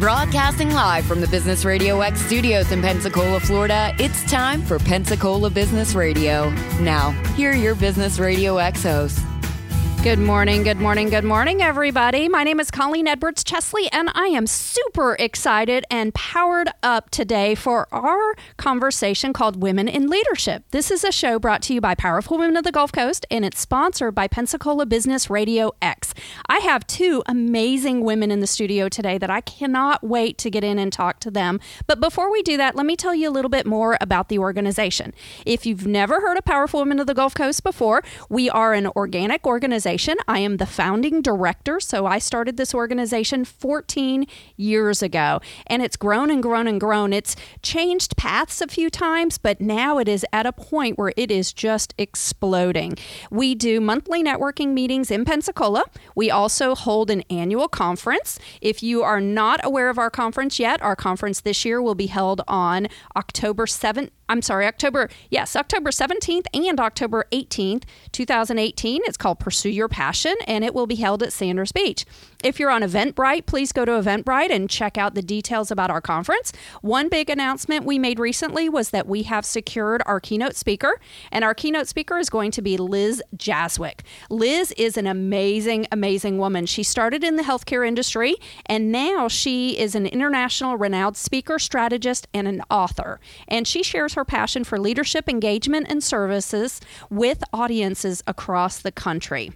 Broadcasting live from the Business Radio X studios in Pensacola, Florida, it's time for Pensacola Business Radio. Now, here are your Business Radio X hosts. Good morning, good morning, good morning, everybody. My name is Colleen Edwards Chesley, and I am super excited and powered up today for our conversation called Women in Leadership. This is a show brought to you by Powerful Women of the Gulf Coast, and it's sponsored by Pensacola Business Radio X. I have two amazing women in the studio today that I cannot wait to get in and talk to them. But before we do that, let me tell you a little bit more about the organization. If you've never heard of Powerful Women of the Gulf Coast before, we are an organic organization organization. I am the founding director, so I started this organization 14 years ago, and it's grown and grown and grown. It's changed paths a few times, but now it is at a point where it is just exploding. We do monthly networking meetings in Pensacola. We also hold an annual conference. If you are not aware of our conference yet, our conference this year will be held on October 7th. I'm sorry, October, yes, October 17th and October 18th, 2018. It's called Pursue Your Passion, and it will be held at Sanders Beach. If you're on Eventbrite, please go to Eventbrite and check out the details about our conference. One big announcement we made recently was that we have secured our keynote speaker, and our keynote speaker is going to be Liz Jazwiec. Liz is an amazing, amazing woman. She started in the healthcare industry, and now she is an international renowned speaker, strategist, and an author. And she shares her passion for leadership, engagement, and services with audiences across the country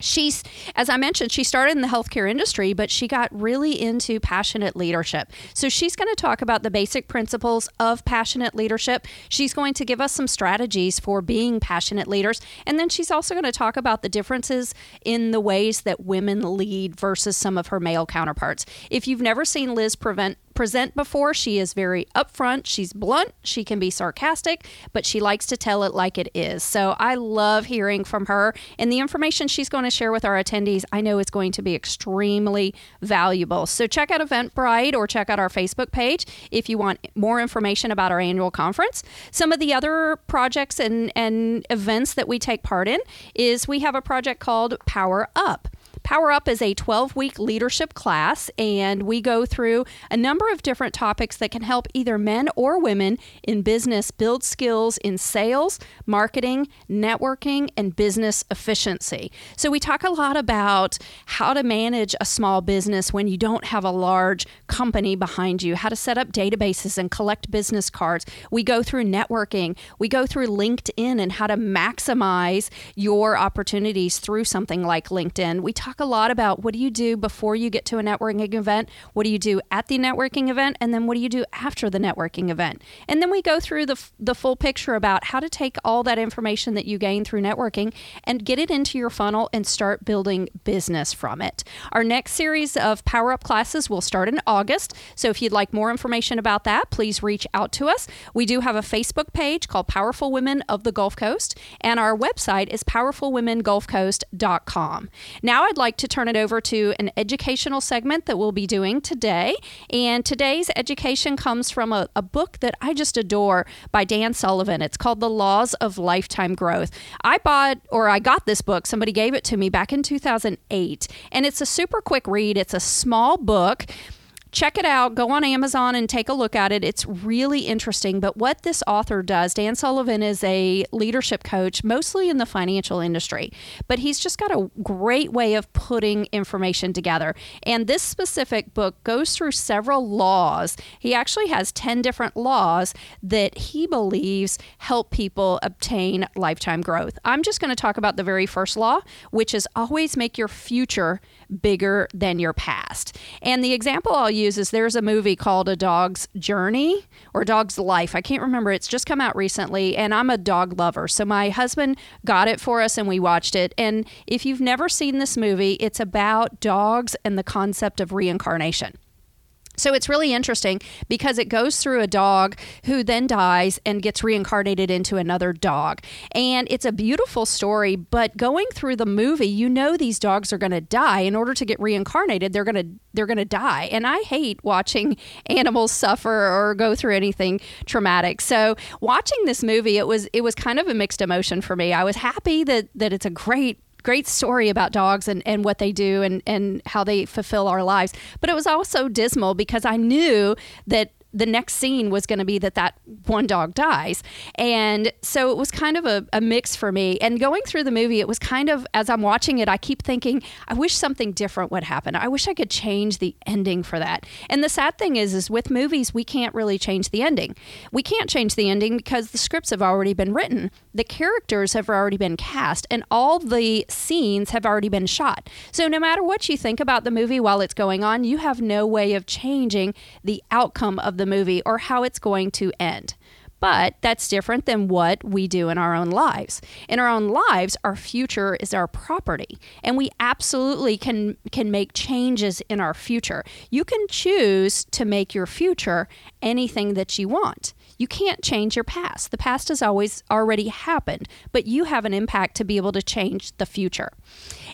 she's as i mentioned she started in the healthcare industry but she got really into passionate leadership. So she's going to talk about the basic principles of passionate leadership. She's going to give us some strategies for being passionate leaders. And then she's also going to talk about the differences in the ways that women lead versus some of her male counterparts. If you've never seen liz prevent present before. She is very upfront. She's blunt. She can be sarcastic, but she likes to tell it like it is. So I love hearing from her. And the information she's going to share with our attendees, I know is going to be extremely valuable. So check out Eventbrite or check out our Facebook page if you want more information about our annual conference. Some of the other projects and, and events that we take part in is we have a project called Power Up. Power Up is a 12 week leadership class, and we go through a number of different topics that can help either men or women in business build skills in sales, marketing, networking, and business efficiency. So, we talk a lot about how to manage a small business when you don't have a large company behind you, how to set up databases and collect business cards. We go through networking, we go through LinkedIn and how to maximize your opportunities through something like LinkedIn. We talk talk a lot about what do you do before you get to a networking event, what do you do at the networking event, and then what do you do after the networking event. And then we go through the, the full picture about how to take all that information that you gain through networking and get it into your funnel and start building business from it. Our next series of Power Up classes will start in August. So if you'd like more information about that, please reach out to us. We do have a Facebook page called Powerful Women of the Gulf Coast, and our website is powerfulwomengulfcoast.com. Now I'd like like to turn it over to an educational segment that we'll be doing today. And today's education comes from a, a book that I just adore by Dan Sullivan. It's called The Laws of Lifetime Growth. I bought or I got this book, somebody gave it to me back in 2008. And it's a super quick read, it's a small book check it out. Go on Amazon and take a look at it. It's really interesting. But what this author does, Dan Sullivan is a leadership coach, mostly in the financial industry, but he's just got a great way of putting information together. And this specific book goes through several laws. He actually has 10 different laws that he believes help people obtain lifetime growth. I'm just going to talk about the very first law, which is always make your future bigger than your past. And the example I'll use is there's a movie called A Dog's Journey or Dog's Life. I can't remember. It's just come out recently, and I'm a dog lover. So my husband got it for us and we watched it. And if you've never seen this movie, it's about dogs and the concept of reincarnation. So it's really interesting because it goes through a dog who then dies and gets reincarnated into another dog. And it's a beautiful story, but going through the movie, you know these dogs are going to die. In order to get reincarnated, they're going to they're going to die. And I hate watching animals suffer or go through anything traumatic. So watching this movie, it was it was kind of a mixed emotion for me. I was happy that that it's a great great story about dogs and, and what they do and, and how they fulfill our lives. But it was also dismal because I knew that the next scene was going to be that that one dog dies. And so it was kind of a, a, mix for me. And going through the movie, it was kind of, as I'm watching it, I keep thinking, I wish something different would happen. I wish I could change the ending for that. And the sad thing is, is with movies, we can't really change the ending. We can't change the ending because the scripts have already been written, the characters have already been cast, and all the scenes have already been shot. So no matter what you think about the movie while it's going on, you have no way of changing the outcome of the the movie or how it's going to end. But that's different than what we do in our own lives. In our own lives, our future is our property, and we absolutely can can make changes in our future. You can choose to make your future anything that you want. You can't change your past. The past has always already happened, but you have an impact to be able to change the future.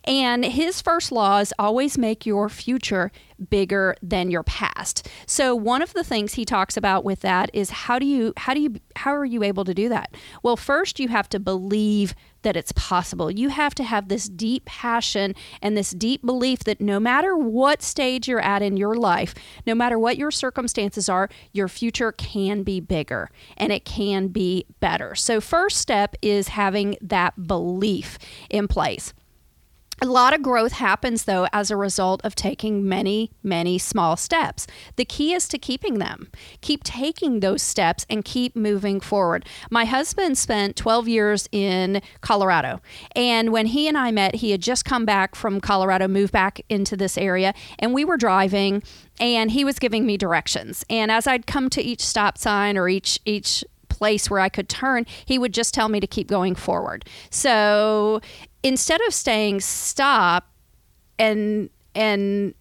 And his first law is always make your future bigger than your past. So one of the things he talks about with that is how do you how do you how are you able to do that? Well, first you have to believe that it's possible. You have to have this deep passion and this deep belief that no matter what stage you're at in your life, no matter what your circumstances are, your future can be bigger and it can be better. So first step is having that belief in place. A lot of growth happens, though, as a result of taking many, many small steps. The key is to keeping them. Keep taking those steps and keep moving forward. My husband spent 12 years in Colorado. And when he and I met, he had just come back from Colorado, moved back into this area, and we were driving and he was giving me directions. And as I'd come to each stop sign or each each place where I could turn, he would just tell me to keep going forward. So instead of saying stop and and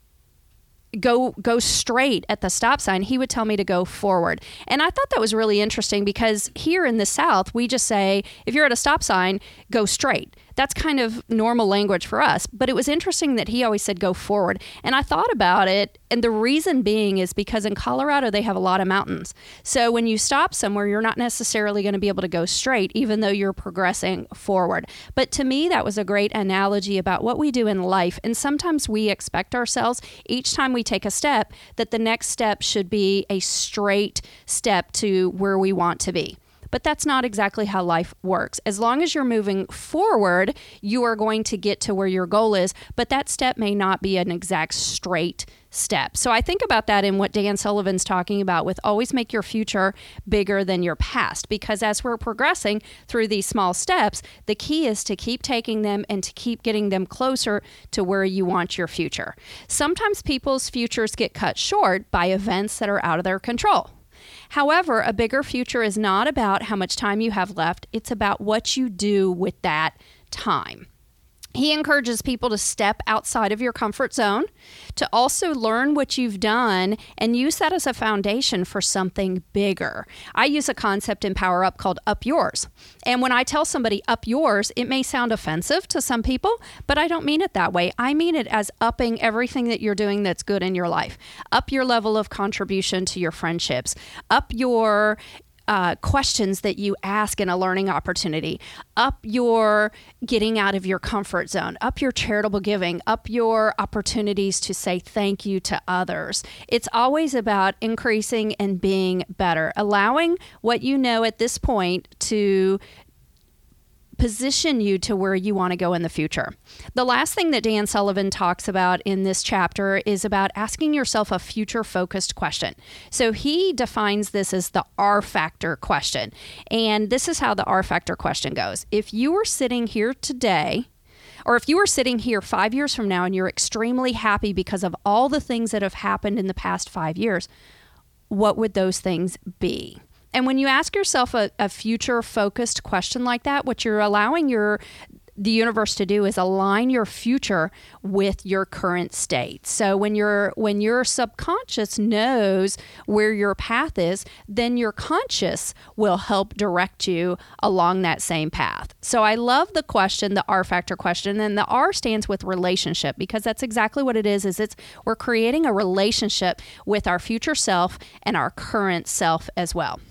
go go straight at the stop sign he would tell me to go forward. And i thought that was really interesting because here in the south we just say if you're at a stop sign go straight that's kind of normal language for us. But it was interesting that he always said go forward. And I thought about it. And the reason being is because in Colorado, they have a lot of mountains. So when you stop somewhere, you're not necessarily going to be able to go straight, even though you're progressing forward. But to me, that was a great analogy about what we do in life. And sometimes we expect ourselves each time we take a step that the next step should be a straight step to where we want to be. But that's not exactly how life works. As long as you're moving forward, you are going to get to where your goal is, but that step may not be an exact straight step. So I think about that in what Dan Sullivan's talking about with always make your future bigger than your past because as we're progressing through these small steps, the key is to keep taking them and to keep getting them closer to where you want your future. Sometimes people's futures get cut short by events that are out of their control. However, a bigger future is not about how much time you have left, it's about what you do with that time. He encourages people to step outside of your comfort zone, to also learn what you've done and use that as a foundation for something bigger. I use a concept in Power Up called Up Yours. And when I tell somebody up yours, it may sound offensive to some people, but I don't mean it that way. I mean it as upping everything that you're doing that's good in your life. Up your level of contribution to your friendships, up your uh, questions that you ask in a learning opportunity, up your getting out of your comfort zone, up your charitable giving, up your opportunities to say thank you to others. It's always about increasing and being better, allowing what you know at this point to position you to where you want to go in the future. The last thing that Dan Sullivan talks about in this chapter is about asking yourself a future focused question. So he defines this as the R factor question. And this is how the R factor question goes. If you were sitting here today, or if you were sitting here five years from now and you're extremely happy because of all the things that have happened in the past five years, what would those things be? And when you ask yourself a, a future focused question like that, what you're allowing your the universe to do is align your future with your current state. So when your when your subconscious knows where your path is, then your conscious will help direct you along that same path. So I love the question, the R factor question, and the R stands with relationship because that's exactly what it is is it's we're creating a relationship with our future self and our current self as well.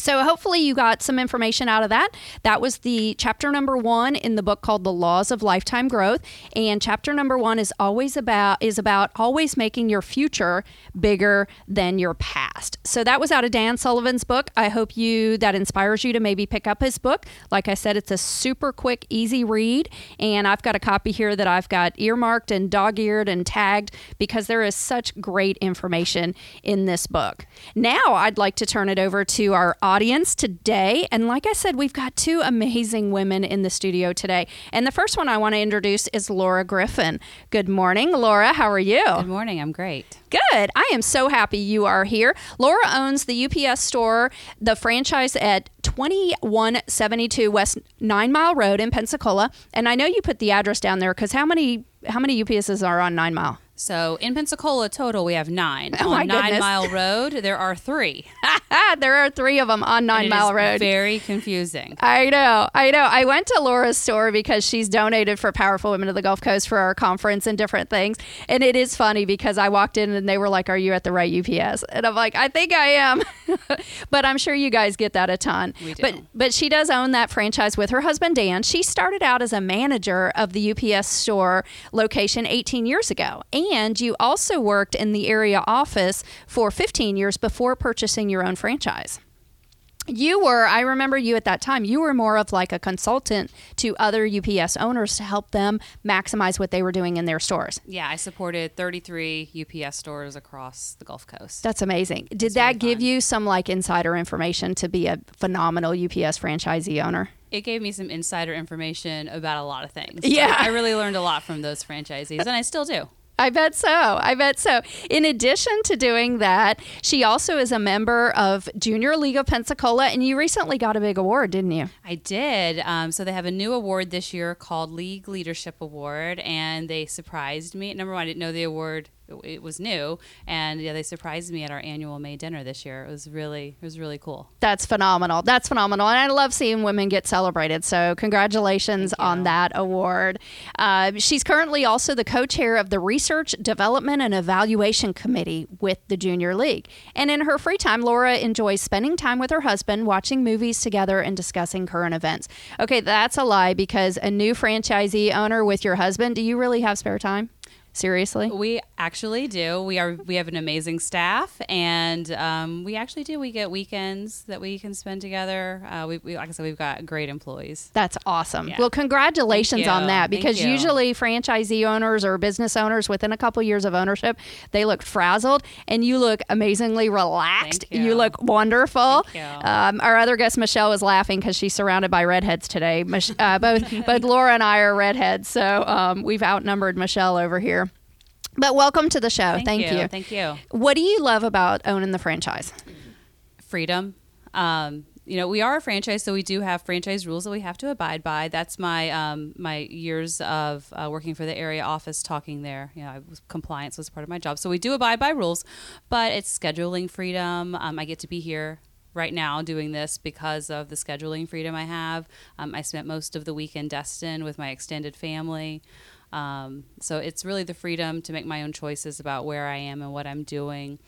So hopefully you got some information out of that. That was the chapter number 1 in the book called The Laws of Lifetime Growth, and chapter number 1 is always about is about always making your future bigger than your past. So that was out of Dan Sullivan's book. I hope you that inspires you to maybe pick up his book. Like I said, it's a super quick, easy read, and I've got a copy here that I've got earmarked and dog-eared and tagged because there is such great information in this book. Now, I'd like to turn it over to our audience today. And like I said, we've got two amazing women in the studio today. And the first one I want to introduce is Laura Griffin. Good morning, Laura. How are you? Good morning. I'm great. Good. I am so happy you are here. Laura owns the UPS store, the franchise at 2172 West Nine Mile Road in Pensacola. And I know you put the address down there because how many how many UPSs are on Nine Mile? So in Pensacola total, we have nine. Oh, on Nine goodness. Mile Road, there are three. there are three of them on Nine it Mile is Road. Very confusing. I know, I know. I went to Laura's store because she's donated for Powerful Women of the Gulf Coast for our conference and different things. And it is funny because I walked in and they were like, Are you at the right UPS? And I'm like, I think I am. but I'm sure you guys get that a ton. We do. But but she does own that franchise with her husband Dan. She started out as a manager of the UPS store location 18 years ago. And you also worked in the area office for 15 years before purchasing your own franchise. You were, I remember you at that time, you were more of like a consultant to other UPS owners to help them maximize what they were doing in their stores. Yeah, I supported 33 UPS stores across the Gulf Coast. That's amazing. Did That's that really give fun. you some like insider information to be a phenomenal UPS franchisee owner? It gave me some insider information about a lot of things. Yeah. I really learned a lot from those franchisees, and I still do. I bet so. I bet so. In addition to doing that, she also is a member of Junior League of Pensacola, and you recently got a big award, didn't you? I did. Um, so they have a new award this year called League Leadership Award, and they surprised me. Number one, I didn't know the award it was new, and yeah, they surprised me at our annual May dinner this year. It was really, it was really cool. That's phenomenal. That's phenomenal. And I love seeing women get celebrated. So, congratulations on that award. Uh, she's currently also the co chair of the Research, Development, and Evaluation Committee with the Junior League. And in her free time, Laura enjoys spending time with her husband, watching movies together, and discussing current events. Okay, that's a lie because a new franchisee owner with your husband, do you really have spare time? Seriously? We actually do. We are we have an amazing staff, and um, we actually do. We get weekends that we can spend together. Uh, we, we like I said, we've got great employees. That's awesome. Yeah. Well, congratulations on that because usually franchisee owners or business owners within a couple years of ownership, they look frazzled and you look amazingly relaxed. Thank you. look wonderful. You. Um, our other guest Michelle was laughing because she's surrounded by redheads today. Mich- uh, both both Laura and I are redheads, so um, we've outnumbered Michelle over here. But welcome to the show. Thank, you. Thank you. What do you love about owning the franchise? freedom. Um, you know, we are a franchise, so we do have franchise rules that we have to abide by. That's my um, my years of uh, working for the area office, talking there. You know, I was, compliance was part of my job, so we do abide by rules. But it's scheduling freedom. Um, I get to be here right now doing this because of the scheduling freedom I have. Um, I spent most of the week in Destin with my extended family. Um, so it's really the freedom to make my own choices about where I am and what I'm doing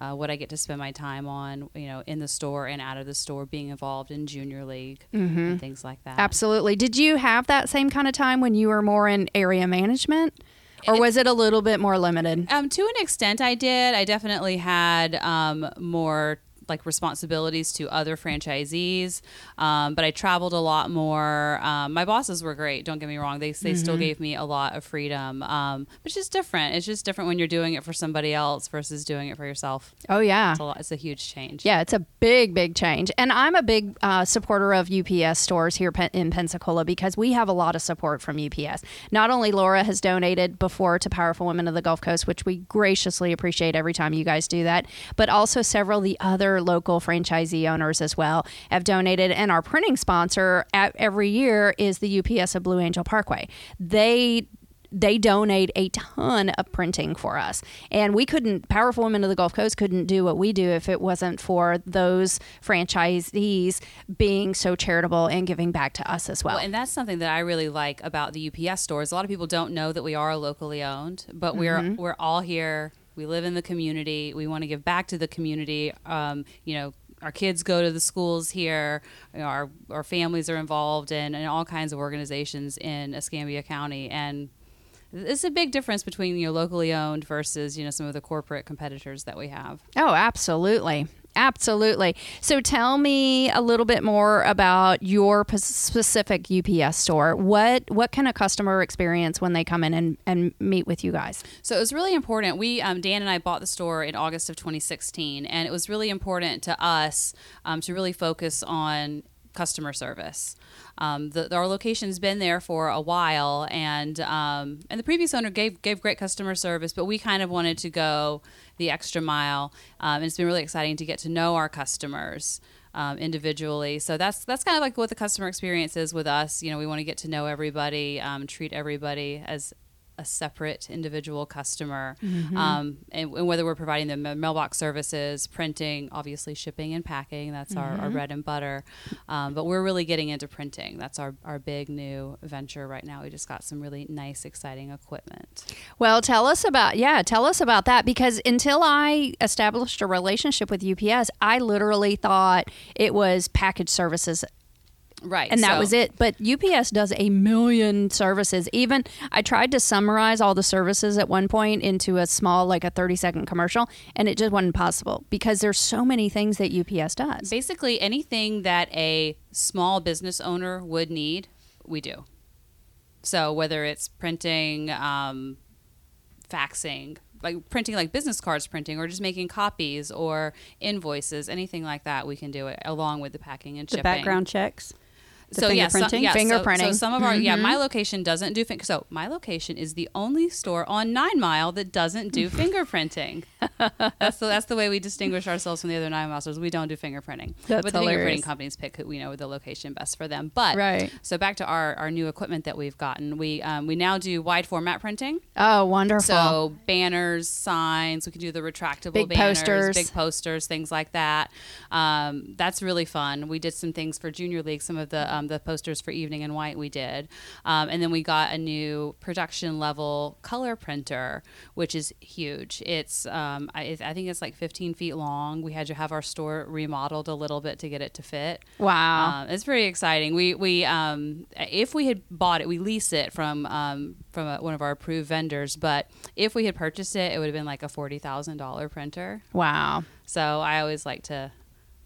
uh, what I get to spend my time on, you know, in the store and out of the store, being involved in junior league and things like that. Absolutely. Did you have that same kind of time when you were more in area management? Or was it a little bit more limited? Um, to an extent, I did. I definitely had um, more like responsibilities to other franchisees, um, but I traveled a lot more. Um, my bosses were great. Don't get me wrong; they they still gave me a lot of freedom. Um, but it's just different. It's just different when you're doing it for somebody else versus doing it for yourself. Oh, yeah. It's a lot. It's a huge change. Yeah, it's a big, big change. And I'm a big uh, supporter of UPS stores here in Pensacola because we have a lot of support from UPS. Not only Laura has donated before to Powerful Women of the Gulf Coast, which we graciously appreciate every time you guys do that, but also several of the other local franchisee owners as well have donated. And our printing sponsor at, every year is the UPS of Blue Angel Parkway. They they donate a ton of printing for us. And we couldn't, Powerful Women of the Gulf Coast couldn't do what we do if it wasn't for those franchisees being so charitable and giving back to us as well. Well, and that's something that I really like about the UPS stores. A lot of people don't know that we are locally owned, but we're mm-hmm. we're all here. We live in the community. We want to give back to the community. Um, you know, our kids go to the schools here. You know, our our families are involved in, in all kinds of organizations in Escambia County, and it's a big difference between you know locally owned versus you know some of the corporate competitors that we have. Oh, absolutely. Absolutely. So tell me a little bit more about your specific UPS store. What what kind of customer experience when they come in and, and meet with you guys? So it was really important. We um, Dan and I bought the store in August of 2016, and it was really important to us um, to really focus on customer service. Um, the, our location's been there for a while, and um, and the previous owner gave gave great customer service, but we kind of wanted to go the extra mile. Um, and it's been really exciting to get to know our customers. Um, individually, so that's that's kind of like what the customer experience is with us. You know, we want to get to know everybody, um, treat everybody as a separate individual customer, mm-hmm. um, and, and, whether we're providing them mailbox services, printing, obviously shipping and packing. That's mm-hmm. our, our, mm-hmm. bread and butter. Um, but we're really getting into printing. That's our, our big new venture right now. We just got some really nice, exciting equipment. Well, tell us about yeah, tell us about that because until I established a relationship with UPS, I literally thought it was package services Right. And that so. was it. But UPS does a million services. Even I tried to summarize all the services at one point into a small, like a 30 second commercial, and it just wasn't possible because there's so many things that UPS does. Basically, anything that a small business owner would need, we do. So whether it's printing, um, faxing, like printing like business cards printing or just making copies or invoices anything like that we can do it along with the packing and the shipping background checks so yeah, some, yeah, fingerprinting. So, so some of our mm-hmm. yeah, my location doesn't do fin- so my location is the only store on Nine Mile that doesn't do fingerprinting. that's the that's the way we distinguish ourselves from the other Nine Mile stores. We don't do fingerprinting. That's but the fingerprinting companies pick who we know the location best for them. But right. So back to our, our new equipment that we've gotten. We um, we now do wide format printing. Oh, wonderful! So banners, signs. We can do the retractable big banners, posters, big posters, things like that. Um, that's really fun. We did some things for Junior League. Some of the um, the posters for Evening and White we did. Um, and then we got a new production level color printer, which is huge. It's, um, I, I, think it's like 15 feet long. We had to have our store remodeled a little bit to get it to fit. Wow. Um, it's pretty exciting. We, we um, if we had bought it, we lease it from, um, from a, one of our approved vendors, but if we had purchased it, it would have been like a $40,000 printer. Wow. So I always like to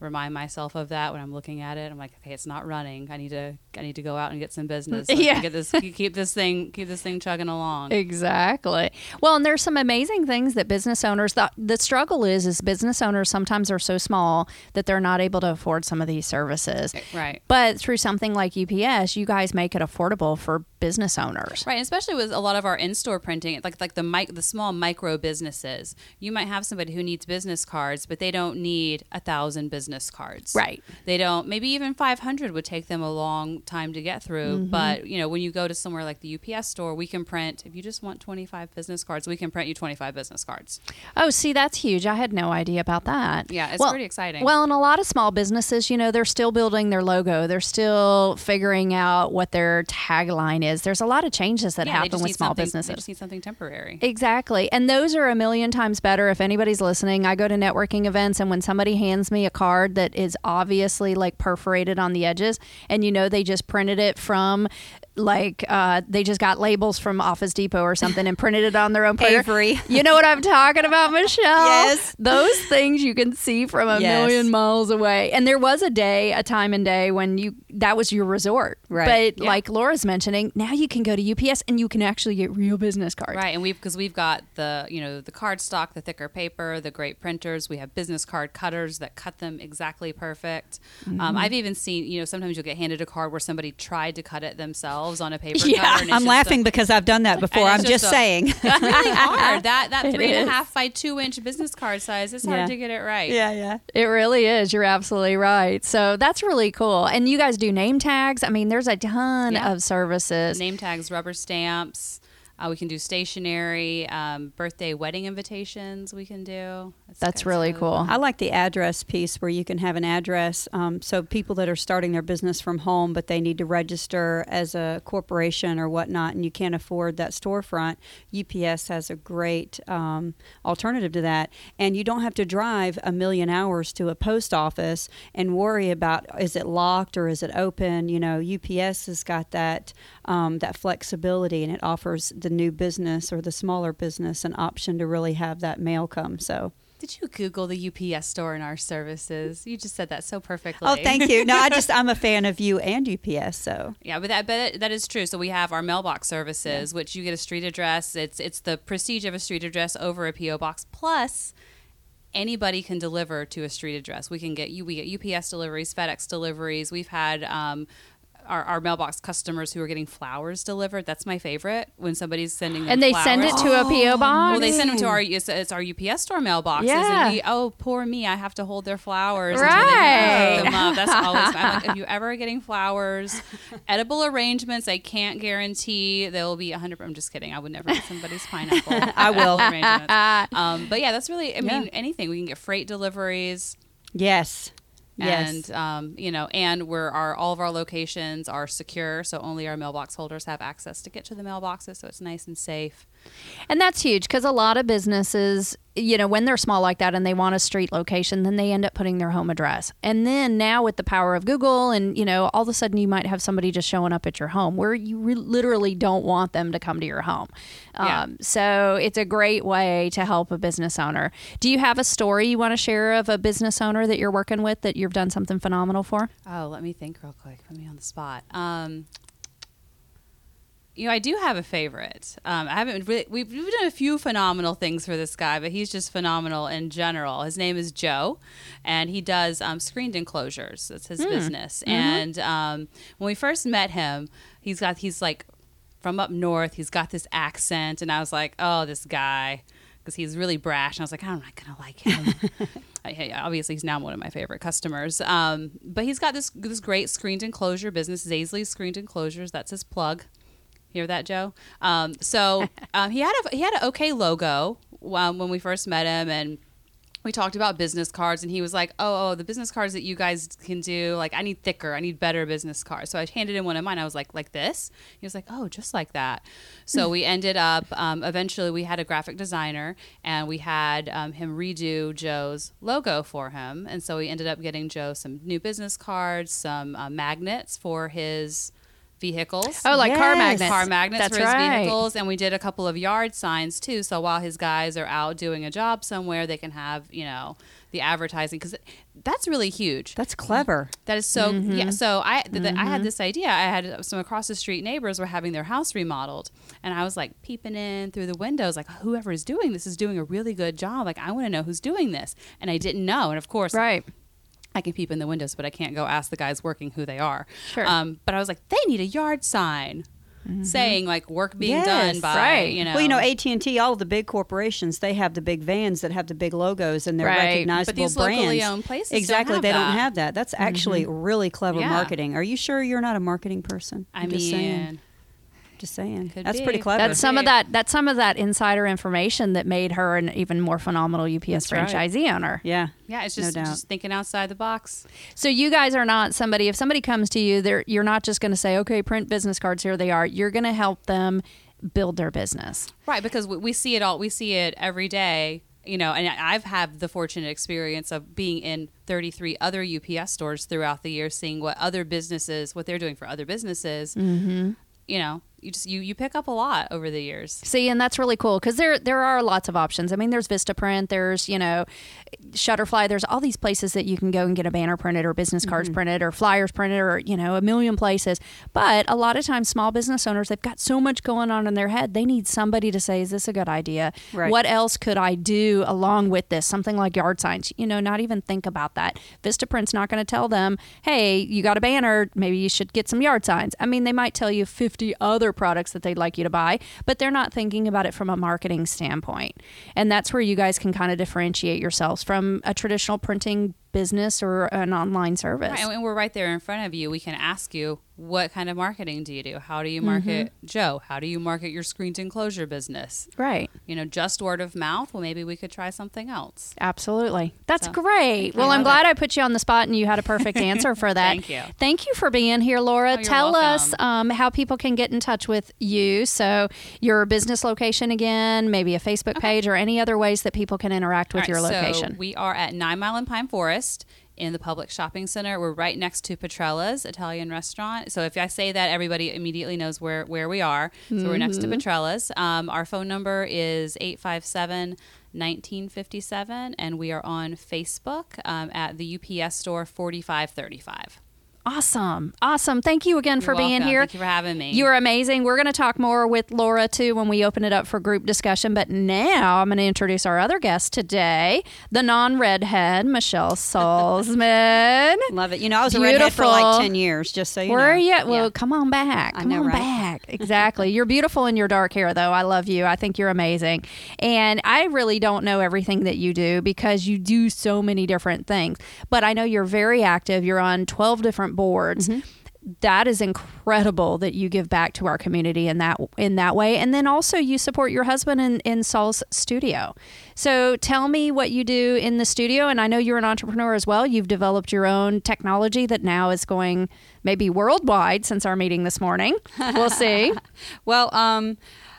remind myself of that when I'm looking at it. I'm like, okay, it's not running. I need to I need to go out and get some business. So yeah, get this keep this thing keep this thing chugging along. Exactly. Well, and there's some amazing things that business owners. The, the struggle is is business owners sometimes are so small that they're not able to afford some of these services. Eh, right. But through something like UPS, you guys make it affordable for business owners. Right, especially with a lot of our in-store printing, like like the mic, the small micro businesses. You might have somebody who needs business cards, but they don't need a thousand business cards. Right. They don't. Maybe even 500 would take them a long time to get through. Mm-hmm. But you know, when you go to somewhere like the UPS store, we can print. If you just want 25 business cards, we can print you 25 business cards. Oh, see, that's huge. I had no idea about that. Yeah, it's well, pretty exciting. Well, and a lot of small businesses, you know, they're still building their logo. They're still figuring out what their tagline is. There's a lot of changes that yeah, happen with small businesses. They just need something temporary. Exactly, and those are a million times better. If anybody's listening, I go to networking events, and when somebody hands me a card that is obviously like perforated on the edges, and you know they just printed it from like uh, they just got labels from Office Depot or something and printed it on their own printer. Avery. You know what I'm talking about, Michelle? yes. Those things you can see from a yes. million miles away. And there was a day, a time and day when you that was your resort. Right. But yeah. like Laura's mentioning, now you can go to UPS and you can actually get real business cards. Right. And we've because we've got the you know the card stock, the thicker paper, the great printers. We have business card cutters that cut them exactly perfect. Mm-hmm. Um, I've even seen you know sometimes you'll get handed a card where somebody tried to cut it themselves themselves on a paper yeah, cover. I'm laughing a, because I've done that before. I'm just, just a, saying. It's really hard. That that three and a half by two inch business card size. It's hard yeah. to get it right. Yeah, yeah. It really is. You're absolutely right. So that's really cool. And you guys do name tags. I mean, there's a ton yeah. of services. Name tags, rubber stamps. Uh, we can do stationery, um, birthday, wedding invitations. We can do. It's- That's it's really cool. fun. I like the address piece where you can have an address. Um, so people that are starting their business from home, but they need to register as a corporation or whatnot, and you can't afford that storefront, UPS has a great um, alternative to that. And you don't have to drive a million hours to a post office and worry about is it locked or is it open. You know, UPS has got that um, that flexibility, and it offers the new business or the smaller business an option to really have that mail come. So. Did you Google the UPS store in our services? You just said that so perfectly. Oh, thank you. No, I just I'm a fan of you and UPS. So Yeah, but that but that is true. So we have our mailbox services, which you get a street address. It's it's the prestige of a street address over a PO box. Plus, anybody can deliver to a street address. We can get you. We get UPS deliveries, FedEx deliveries. We've had. Um, our, our mailbox customers who are getting flowers delivered. That's my favorite when somebody's sending them and they flowers. send it to a PO box. Well, they send them to our it's, it's our UPS store mailboxes, Yeah. and we oh poor me, I have to hold their flowers Right. until they pick them up. That's always I'm like, if you ever are getting flowers, edible arrangements, I can't guarantee they will be 100. I'm just kidding. I would never eat somebody's pineapple. I will. Arrangements. Um, but yeah, that's really. I mean, Yeah. anything we can get freight deliveries. yes, yes. And um, you know, and we're our all of our locations are secure, so only our mailbox holders have access to get to the mailboxes, so it's nice and safe. And that's huge because a lot of businesses, you know, when they're small like that and they want a street location, then they end up putting their home address. And then now with the power of Google, and, you know, all of a sudden you might have somebody just showing up at your home where you re- literally don't want them to come to your home. Yeah. Um, so it's a great way to help a business owner. Do you have a story you want to share of a business owner that you're working with that you've done something phenomenal for? Oh, let me think real quick. Put me on the spot. Um, you know, I do have a favorite. Um, I haven't really. We've, we've done a few phenomenal things for this guy, but he's just phenomenal in general. His name is Joe, and he does um, screened enclosures. That's his business. And um, when we first met him, he's got he's like from up north. He's got this accent, and I was like, oh, this guy, because he's really brash. And I was like, I'm not gonna like him. Obviously, he's now one of my favorite customers. Um, but he's got this this great screened enclosure business, Zaisley Screened Enclosures. That's his plug. Hear that, Joe? Um, so um, he had a he had an okay logo um, when we first met him, and we talked about business cards, and he was like, "Oh, oh, the business cards that you guys can do, like I need thicker, I need better business cards." So I handed him one of mine. I was like, "Like this?" He was like, "Oh, just like that." So we ended up. Um, eventually, we had a graphic designer, and we had um, him redo Joe's logo for him, and so we ended up getting Joe some new business cards, some uh, magnets for his vehicles Oh, like car magnets. car magnets That's for his right. vehicles and we did a couple of yard signs too so while his guys are out doing a job somewhere they can have you know the advertising because that's really huge That's clever. that is so Mm-hmm. yeah so i th- th- i had this idea i had some across the street neighbors were having their house remodeled and i was like peeping in through the windows like whoever is doing this is doing a really good job like i want to know who's doing this and i didn't know and of course Right. I can peep in the windows, but I can't go ask the guys working who they are. Sure. Um, but I was like, they need a yard sign saying like work being Yes. done by Right. you know. Well, you know, AT and T, all the big corporations, they have the big vans that have the big logos and they're Right. recognizable But these brands. locally owned places don't exactly, have they don't have that. That's actually really clever Yeah. marketing. Are you sure you're not a marketing person? I I'm mean, just saying. Just saying. Could That's be. pretty clever. That's some of that. That's some of that insider information that made her an even more phenomenal UPS That's right. franchisee owner. yeah. yeah, it's No just doubt. just thinking outside the box. So you guys are not somebody. If somebody comes to you, they're, you're not just going to say, "Okay, print business cards. Here they are." You're going to help them build their business. Right, because we, we see it all. We see it every day. You know, and I've had the fortunate experience of being in 33 other UPS stores throughout the year, seeing what other businesses, what they're doing for other businesses. Mm-hmm. You know, you just you you pick up a lot over the years. See, and that's really cool because there there are lots of options. I mean, there's Vistaprint, there's you know, Shutterfly. There's all these places that you can go and get a banner printed or business cards Mm-hmm. printed or flyers printed or you know a million places. But a lot of times, small business owners they've got so much going on in their head. They need somebody to say, "Is this a good idea? Right. What else could I do along with this? Something like yard signs. You know, not even think about that. Vistaprint's not going to tell them, "Hey, you got a banner. Maybe you should get some yard signs." I mean, they might tell you 50 other products that they'd like you to buy, but they're not thinking about it from a marketing standpoint. And that's where you guys can kind of differentiate yourselves from a traditional printing business or an online service. Right, and we're right there in front of you. We can ask you what kind of marketing do you do? How do you market Joe? How do you market your screen enclosure business? Right. You know, just word of mouth. Well, maybe we could try something else. Absolutely. That's So, great. Well, I'm glad I put you on the spot and you had a perfect answer for that. Thank you. Thank you for being here, Laura. Oh, Tell us um, how people can get in touch with you. So, your business location again, maybe a Facebook page, or any other ways that people can interact with All your location. So we are at Nine Mile and Pine Forest in the Publix shopping center. We're right next to Petrella's Italian restaurant. So if I say that, everybody immediately knows where, where we are. So we're next Mm-hmm. to Petrella's. Um, our phone number is 857 1957, and we are on Facebook um, at the UPS store 4535. Awesome. Awesome. Thank you again for You're being welcome. here. Thank you for having me. You are amazing. We're going to talk more with Laura too when we open it up for group discussion. But now I'm going to introduce our other guest today, the non redhead, Michelle Salzman. Love it. You know, I was a redhead for like 10 years, just so you know. Were know. you? Well, Yeah. come on back. Come know, on right? back. Exactly. You're beautiful in your dark hair, though. I love you. I think you're amazing. And I really don't know everything that you do because you do so many different things. But I know you're very active. You're on 12 different boards. Mm-hmm. That is incredible that you give back to our community in that in that way, and then also you support your husband in, in Saul's studio. So tell me what you do in the studio, and I know you're an entrepreneur as well. You've developed your own technology that now is going maybe worldwide since our meeting this morning. We'll see. Well, um,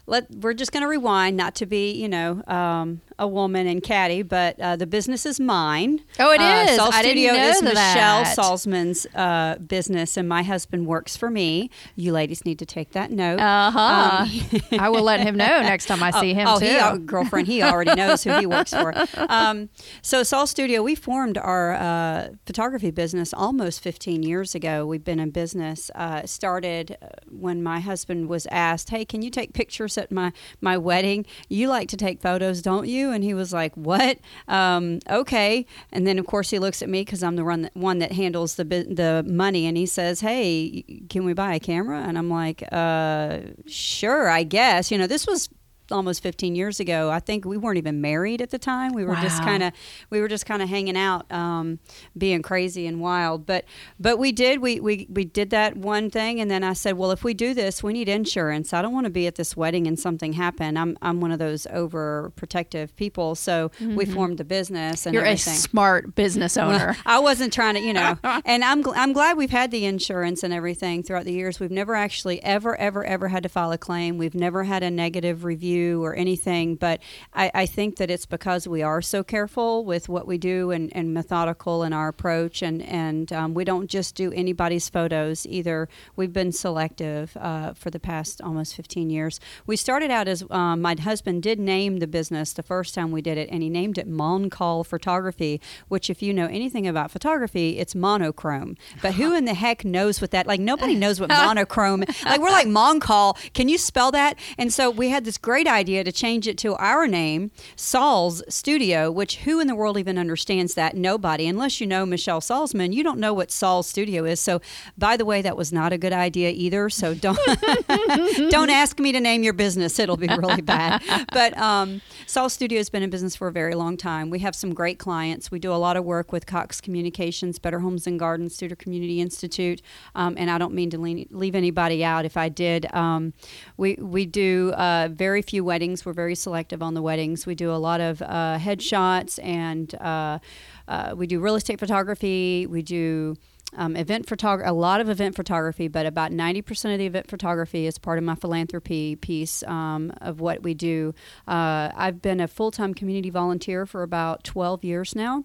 let we're just going to rewind, not to be, you know, um, a woman and caddy, but uh, the business is mine. Oh, it uh, is. Sol I didn't Studio is Michelle that. Salzman's uh, business, and my husband works for me. You ladies need to take that note. Uh huh. I will let him know next time I see him oh, too. he, girlfriend, he already knows who he works for. Um, so, Sol Studio, we formed our uh, photography business almost 15 years ago. We've been in business. Uh, started uh, when my husband was asked, "Hey, can you take pictures at my my wedding? You like to take photos, don't you?" And he was like, "What? Um, okay." And then, of course, he looks at me because I'm the one that, one that handles the the money, and he says, "Hey, can we buy a camera?" And I'm like, uh, "Sure, I guess." You know, this was almost 15 years ago. I think we weren't even married at the time. We were just kind of we were just kind of hanging out, um, being crazy and wild. But but we did we, we we did that one thing, and then I said, well, if we do this, we need insurance. I don't want to be at this wedding and something happen. I'm I'm one of those overprotective people, so we formed the business and You're a smart business owner. I wasn't trying to, you know, and I'm gl- I'm glad we've had the insurance and everything throughout the years. We've never actually ever ever ever had to file a claim. We've never had a negative review or anything. But I, I think that it's because we are so careful with what we do and, and methodical in our approach, and and um, we don't just do anybody's photos either. We've been selective uh, for the past almost 15 years. We started out as um, my husband did name the business the first time we did it, and he named it Moncall Photography, which, if you know anything about photography, it's monochrome. But who in the heck knows what that? Like nobody knows what monochrome. Like we're like Moncall. Can you spell that? And so we had this great idea to change it to our name, Saul's Studio. Which who in the world even understands that? Nobody, unless you know Michelle Salzman. You don't know what Saul's Studio is. So, by the way, that was not a good idea either. So don't don't ask me to name your business. It'll be really bad. But um, Saul Studio has been in business for a very long time. We have some great clients. We do a lot of work with Cox Communications, Better Homes and Gardens, Studer Community Institute, um, and I don't mean to leave anybody out. If I did, um, we we do uh, very few weddings. We're very selective on the weddings. We do a lot of uh, headshots and uh, uh, we do real estate photography. We do um, event photography, a lot of event photography, but about 90% of the event photography is part of my philanthropy piece um, of what we do. Uh, I've been a full time community volunteer for about 12 years now.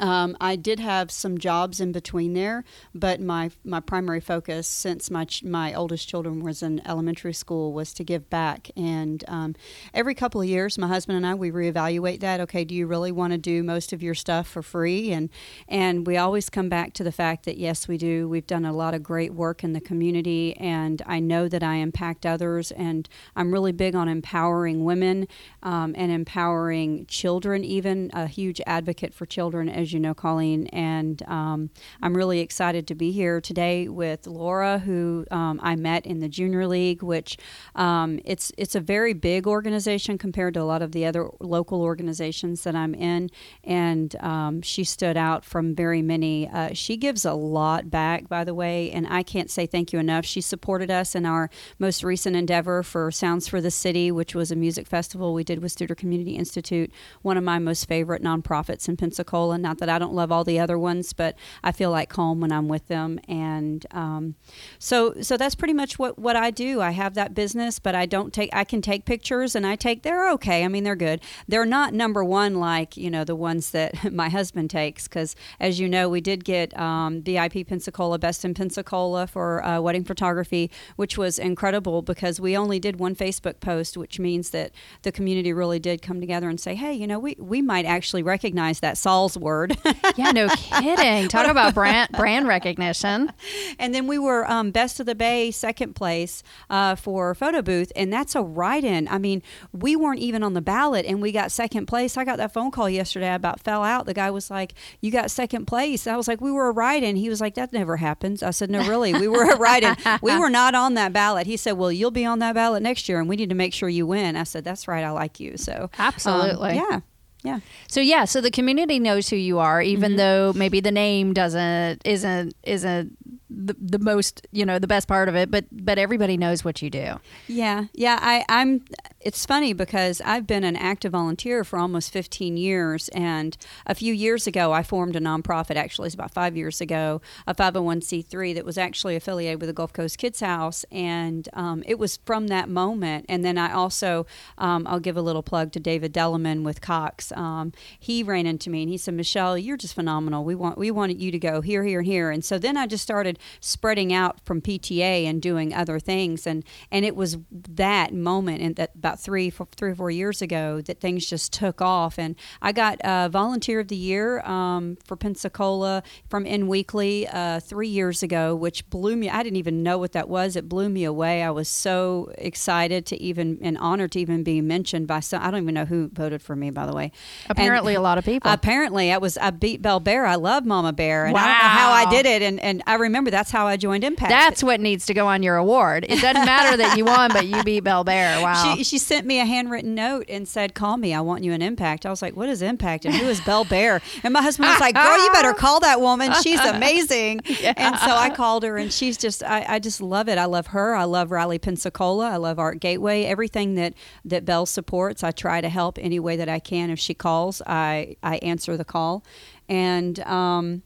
Um, I did have some jobs in between there, but my my primary focus since my ch- my oldest children was in elementary school was to give back. And um, every couple of years, my husband and I we reevaluate that. Okay, do you really want to do most of your stuff for free? And and we always come back to the fact that yes, we do. We've done a lot of great work in the community, and I know that I impact others. And I'm really big on empowering women um, and empowering children. Even a huge advocate for children as you know, Colleen. And um, I'm really excited to be here today with Laura, who um, I met in the Junior League, which um, it's it's a very big organization compared to a lot of the other local organizations that I'm in. And um, she stood out from very many. Uh, she gives a lot back, by the way, and I can't say thank you enough. She supported us in our most recent endeavor for Sounds for the City, which was a music festival we did with Studer Community Institute, one of my most favorite nonprofits in Pensacola. Not that I don't love all the other ones, but I feel like home when I'm with them. And um, so, so that's pretty much what what I do. I have that business, but I don't take. I can take pictures, and I take. They're okay. I mean, they're good. They're not number one like you know the ones that my husband takes, because as you know, we did get um, VIP Pensacola Best in Pensacola for uh, wedding photography, which was incredible because we only did one Facebook post, which means that the community really did come together and say, hey, you know, we, we might actually recognize that Saul's word. yeah, no kidding. Talk about brand brand recognition. And then we were um, best of the Bay, second place uh, for photo booth, and that's a write-in. I mean, we weren't even on the ballot, and we got second place. I got that phone call yesterday. I about fell out. The guy was like, "You got second place." I was like, "We were a write-in." He was like, "That never happens." I said, "No, really, we were a write-in. we were not on that ballot." He said, "Well, you'll be on that ballot next year, and we need to make sure you win." I said, "That's right. I like you." So absolutely, um, yeah. Yeah. So yeah, so the community knows who you are, even mm-hmm. though maybe the name doesn't isn't isn't the, the most you know the best part of it but but everybody knows what you do. Yeah. Yeah i i'm it's funny because i've been an active volunteer for almost 15 years and a few years ago i formed a nonprofit actually it's about five years ago a 501c3 that was actually affiliated with the gulf coast kids house and um, it was from that moment. And then i also um, i'll give a little plug to david delaman with cox. Um, he ran into me and he said michelle you're just phenomenal. We want we wanted you to go here here and here. And so then i just started spreading out from PTA and doing other things. And, and it was that moment, and that about three, four, three or four years ago, that things just took off. And I got a Volunteer of the Year um, for Pensacola from In Weekly uh, three years ago, which blew me. I didn't even know what that was. It blew me away. I was so excited to even and honored to even be mentioned by some. I don't even know who voted for me, by the way. Apparently, and, a lot of people. Apparently, I was. I beat Bell Bear. I love Mama Bear, and wow. I don't know how I did it. And and I remember that's how I joined Impact. That's what needs to go on your award. It doesn't matter that you won, but you beat Bell Bear. Wow. She, she sent me a handwritten note and said, "Call me. I want you an Impact." I was like, "What is Impact? And who is Bell Bear?" And my husband was like, "Girl, you better call that woman. She's amazing." yeah. And so I called her, and she's just I, I just love it. I love her. I love Rally Pensacola. I love Art Gateway. Everything that that Bell supports, I try to help any way that I can. If she calls, I I answer the call and um,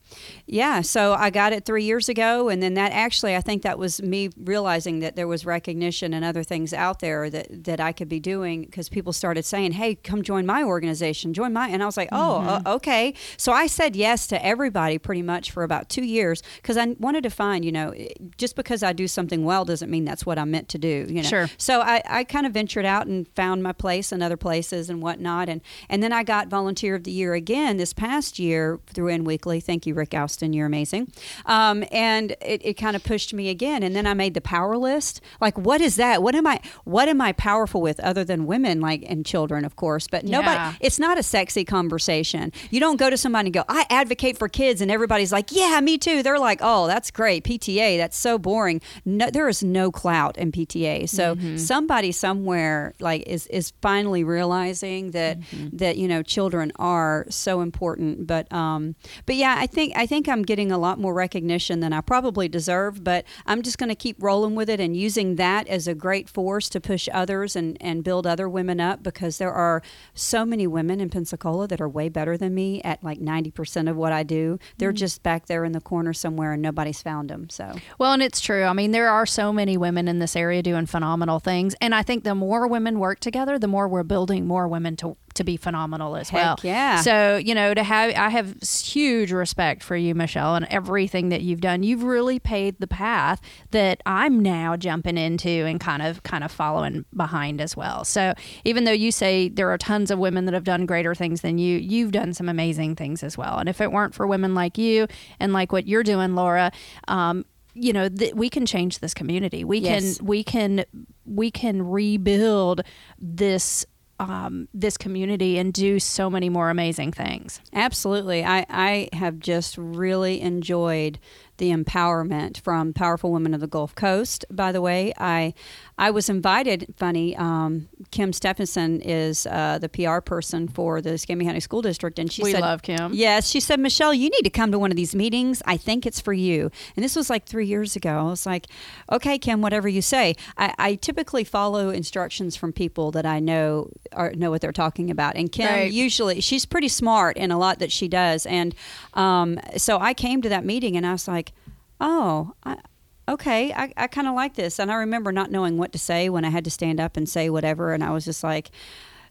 yeah, so I got it three years ago, and then that actually, I think that was me realizing that there was recognition and other things out there that that I could be doing because people started saying, "Hey, come join my organization, join my," and I was like, "Oh, mm-hmm. uh, okay." So I said yes to everybody pretty much for about two years because I wanted to find, you know, just because I do something well doesn't mean that's what I'm meant to do, you know. Sure. So I, I kind of ventured out and found my place in other places and whatnot, and and then I got Volunteer of the Year again this past year through In Weekly. Thank you, Rick Austin. You're amazing. Um, and it, it kind of pushed me again. And then I made the power list. Like, what is that? What am I? What am I powerful with other than women, like and children, of course? But nobody. Yeah. It's not a sexy conversation. You don't go to somebody and go, "I advocate for kids," and everybody's like, "Yeah, me too." They're like, "Oh, that's great." PTA. That's so boring. No, there is no clout in PTA. So mm-hmm. somebody somewhere like is is finally realizing that mm-hmm. that you know children are so important. But um, but yeah, I think I think I'm getting a lot more recognition than I probably deserve. But I'm just going to keep rolling with it and using that as a great force to push others and and build other women up because there are so many women in Pensacola that are way better than me at like 90% of what I do. They're mm-hmm. just back there in the corner somewhere and nobody's found them. So well, and it's true. I mean, there are so many women in this area doing phenomenal things, and I think the more women work together, the more we're building more women to to be phenomenal as Heck well. Yeah. So you know, to have I have huge respect for you, Michelle, and everything that you've done. You've really paved the path that I'm now jumping into and kind of kind of following behind as well. So even though you say there are tons of women that have done greater things than you, you've done some amazing things as well. And if it weren't for women like you and like what you're doing, Laura, um, you know th- we can change this community we yes. can we can we can rebuild this um, this community and do so many more amazing things. Absolutely. I, I have just really enjoyed the empowerment from Powerful Women of the Gulf Coast. By the way, I I was invited. Funny, um, Kim Stephenson is uh, the PR person for the Escambia County School District, and she we said, love Kim. Yes, she said, Michelle, you need to come to one of these meetings. I think it's for you. And this was like three years ago. I was like, okay, Kim, whatever you say. I, I typically follow instructions from people that I know or know what they're talking about. And Kim Right. usually she's pretty smart in a lot that she does. And um, so I came to that meeting and I was like, oh, I, okay, I, I kind of like this. And I remember not knowing what to say when I had to stand up and say whatever. And I was just like,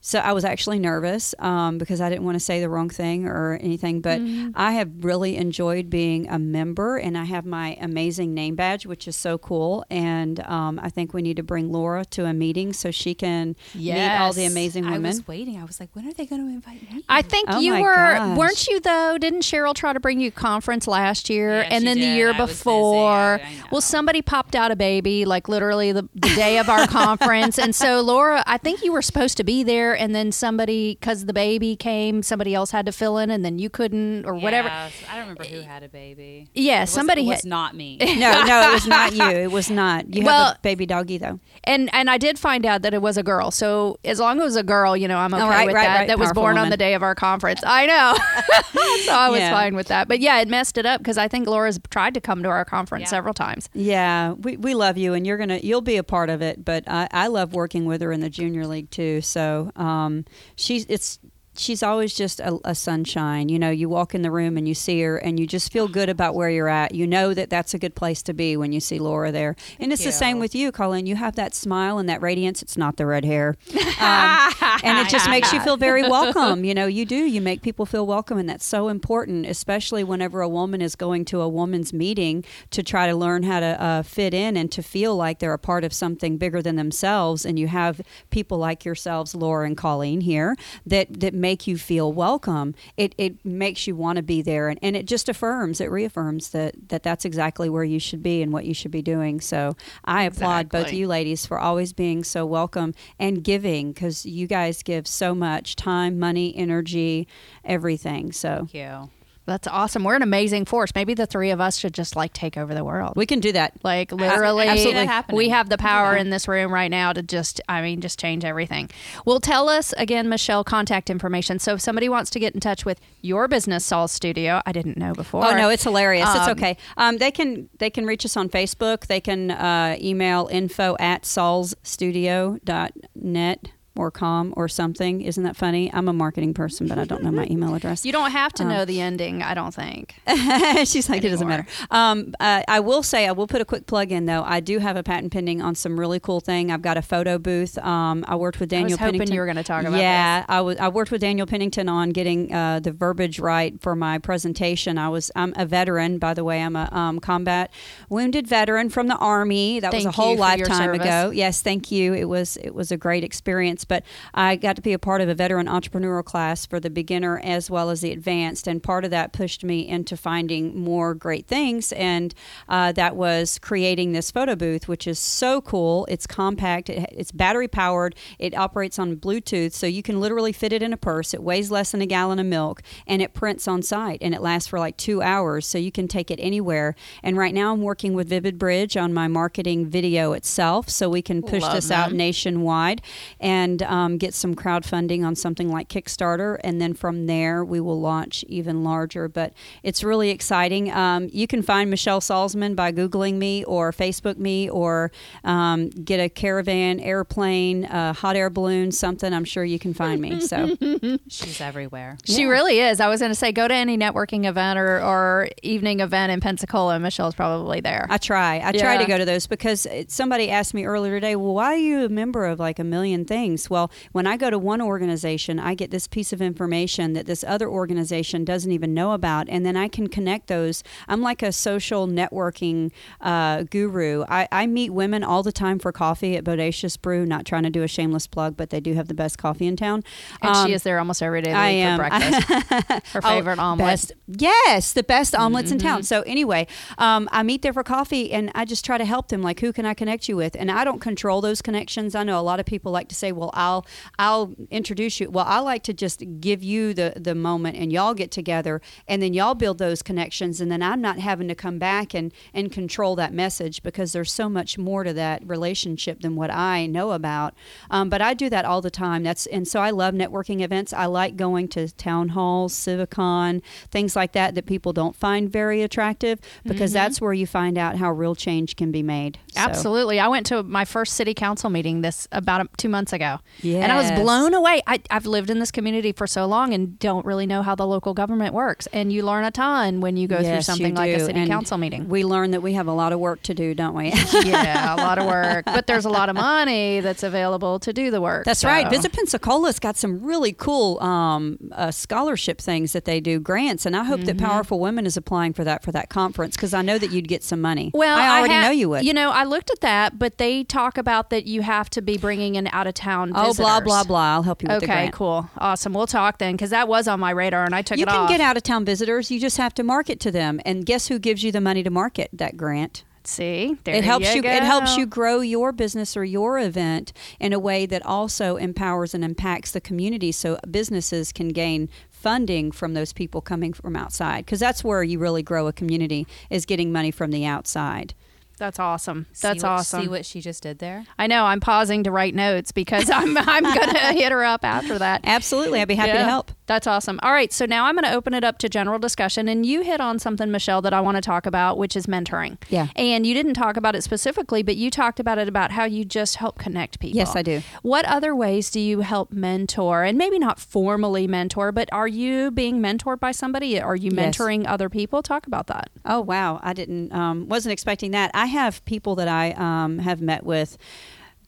so I was actually nervous um, because I didn't want to say the wrong thing or anything. But I have really enjoyed being a member, and I have my amazing name badge, which is so cool. And um, I think we need to bring Laura to a meeting so she can meet all the Yes. amazing I women. was waiting. I was like, when are they going to invite me? I think Oh you were, gosh. weren't you though? Didn't Cheryl try to bring you conference last year Yeah, and she then the year I before? I- I well, somebody popped out a baby, like literally the, the day of our conference. And so, Laura, I think you were supposed to be there, and then somebody, because the baby came, somebody else had to fill in, and then you couldn't, or whatever. Yes, I don't remember who had a baby. Yeah, It was- somebody it had- was not me. no, no, it was not you. It was not. You Well- have a baby doggy though. And and I did find out that it was a girl. So as long as it was a girl, you know, I'm okay Oh, right, with right, that. right. That was Powerful born on the day of our conference. I know. so I was Yeah. fine with that. But yeah, it messed it up because I think Laura's tried to come to our conference Yeah. several times. Yeah, we, we love you, and you're gonna you'll be a part of it. But I, I love working with her in the junior league too. So um, Um, she's it's she's always just a, a sunshine. You know, you walk in the room and you see her, and you just feel good about where you're at. You know that that's a good place to be when you see Laura there. and it's the same with you, Colleen. You have that smile and that radiance. It's not the red hair, um, and it just makes you feel very welcome. You know, you do. You make people feel welcome, and that's so important, especially whenever a woman is going to a woman's meeting to try to learn how to uh, fit in and to feel like they're a part of something bigger than themselves. And you have people like yourselves, Laura and Colleen, here that that make you feel welcome. It it makes you want to be there, and, and it just affirms, it reaffirms that that that's exactly where you should be and what you should be doing. So I applaud both of you ladies for always being so welcome and giving because you guys give so much time, money, energy, everything. So Thank you. That's awesome. We're an amazing force. Maybe the three of us should just like take over the world. we can do that. like literally, absolutely happening. we have the power that. in this room right now to just, I mean, just change everything. Well, tell us again, Michelle, contact information. So if somebody wants to get in touch with your business, Saul's Studio, I didn't know before. Oh no, it's hilarious. it's Um, okay. Um, they can they can reach us on Facebook. They can uh, email info at solsstudio.net or com or something. Isn't that funny? I'm a marketing person, but I don't know my email address. You don't have to Um, know the ending, I don't think. She's like, it doesn't matter. Um, uh, I will say, I will put a quick plug in though. I do have a patent pending on some really cool thing. I've got a photo booth. Um, I worked with Daniel. I was hoping Pennington. you were going to talk about Yeah, I was. I worked with Daniel Pennington on getting uh, the verbiage right for my presentation. I was. I'm a veteran, by the way. I'm a um, combat wounded veteran from the army. That was a whole you for your lifetime ago. Yes, thank you. It was. It was a great experience. But I got to be a part of a veteran entrepreneurial class for the beginner as well as the advanced, and part of that pushed me into finding more great things. And uh, that was creating this photo booth, which is so cool. It's compact. It, it's battery powered. It operates on Bluetooth, so you can literally fit it in a purse. It weighs less than a gallon of milk, and it prints on site, and it lasts for like two hours, so you can take it anywhere. And right now, I'm working with Vivid Bridge on my marketing video itself, so we can push Love this out nationwide and um, get some crowdfunding on something like Kickstarter, and then from there we will launch even larger. But it's really exciting. Um, you can find Michelle Salzman by googling me or Facebook me or um, get a caravan, airplane, uh, hot air balloon, something. I'm sure you can find me. So She's everywhere. She Yeah. really is. I was going to say, go to any networking event or, or evening event in Pensacola. Michelle's probably there. I try. I try to go to those because somebody asked me earlier today, well, why are you a member of like a million things? Well, when I go to one organization, I get this piece of information that this other organization doesn't even know about, and then I can connect those. I'm like a social networking uh, guru. I, I meet women all the time for coffee at Bodacious Brew, not trying to do a shameless plug, but they do have the best coffee in town. and Um, she is there almost every day I am. for breakfast. Her Oh, favorite omelet. Best, yes, the best omelets in Mm-hmm. town. So anyway, um, I meet there for coffee, and I just try to help them. Like, who can I connect you with? And I don't control those connections. I know a lot of people like to say, "Well, I'll I'll introduce you. Well, I like to just give you the the moment, and y'all get together, and then y'all build those connections, and then I'm not having to come back and and control that message because there's so much more to that relationship than what I know about. Um, but I do that all the time. That's and so I love networking events. I like going to town halls, CivicCon, things like that that people don't find very attractive because that's where you find out how real change can be made. So- Absolutely. I went to my first city council meeting this about two months ago. And I was blown away. I, I've lived in this community for so long and don't really know how the local government works. And you learn a ton when you go through Yes, you something like a city And council meeting. We learn that we have a lot of work to do, don't we? yeah, a lot of work. But there's a lot of money that's available to do the work. That's so- right. Visit Pensacola's got some really cool um, uh, scholarship things that they do, grants, and I hope Mm-hmm. that Powerful Women is applying for that for that conference because I know that you'd get some money. Well, I already ha- know you would. You know, I looked at that, but they talk about that you have to be bringing an out of town. Oh, blah blah blah. I'll help you with the Okay, cool, awesome. We'll talk then because that was on my radar and I took it. You can get out of town visitors. You just have to market to them, and guess who gives you the money to market that grant? See, there it helps you. you. It helps you grow your business or your event in a way that also empowers and impacts the community, so businesses can gain funding from those people coming from outside. Because that's where you really grow a community is getting money from the outside. That's awesome. That's see what, awesome. See what she just did there? I know. I'm pausing to write notes because I'm I'm gonna hit her up after that. Absolutely, I'd be happy to help. That's awesome. All right, so now I'm going to open it up to general discussion, and you hit on something, Michelle, that I want to talk about, which is mentoring. Yeah. And you didn't talk about it specifically, but you talked about it about how you just help connect people. Yes, I do. What other ways do you help mentor, and maybe not formally mentor, but are you being mentored by somebody? Are you Yes. mentoring other people? Talk about that. Oh wow, I didn't um, wasn't expecting that. I have people that I um, have met with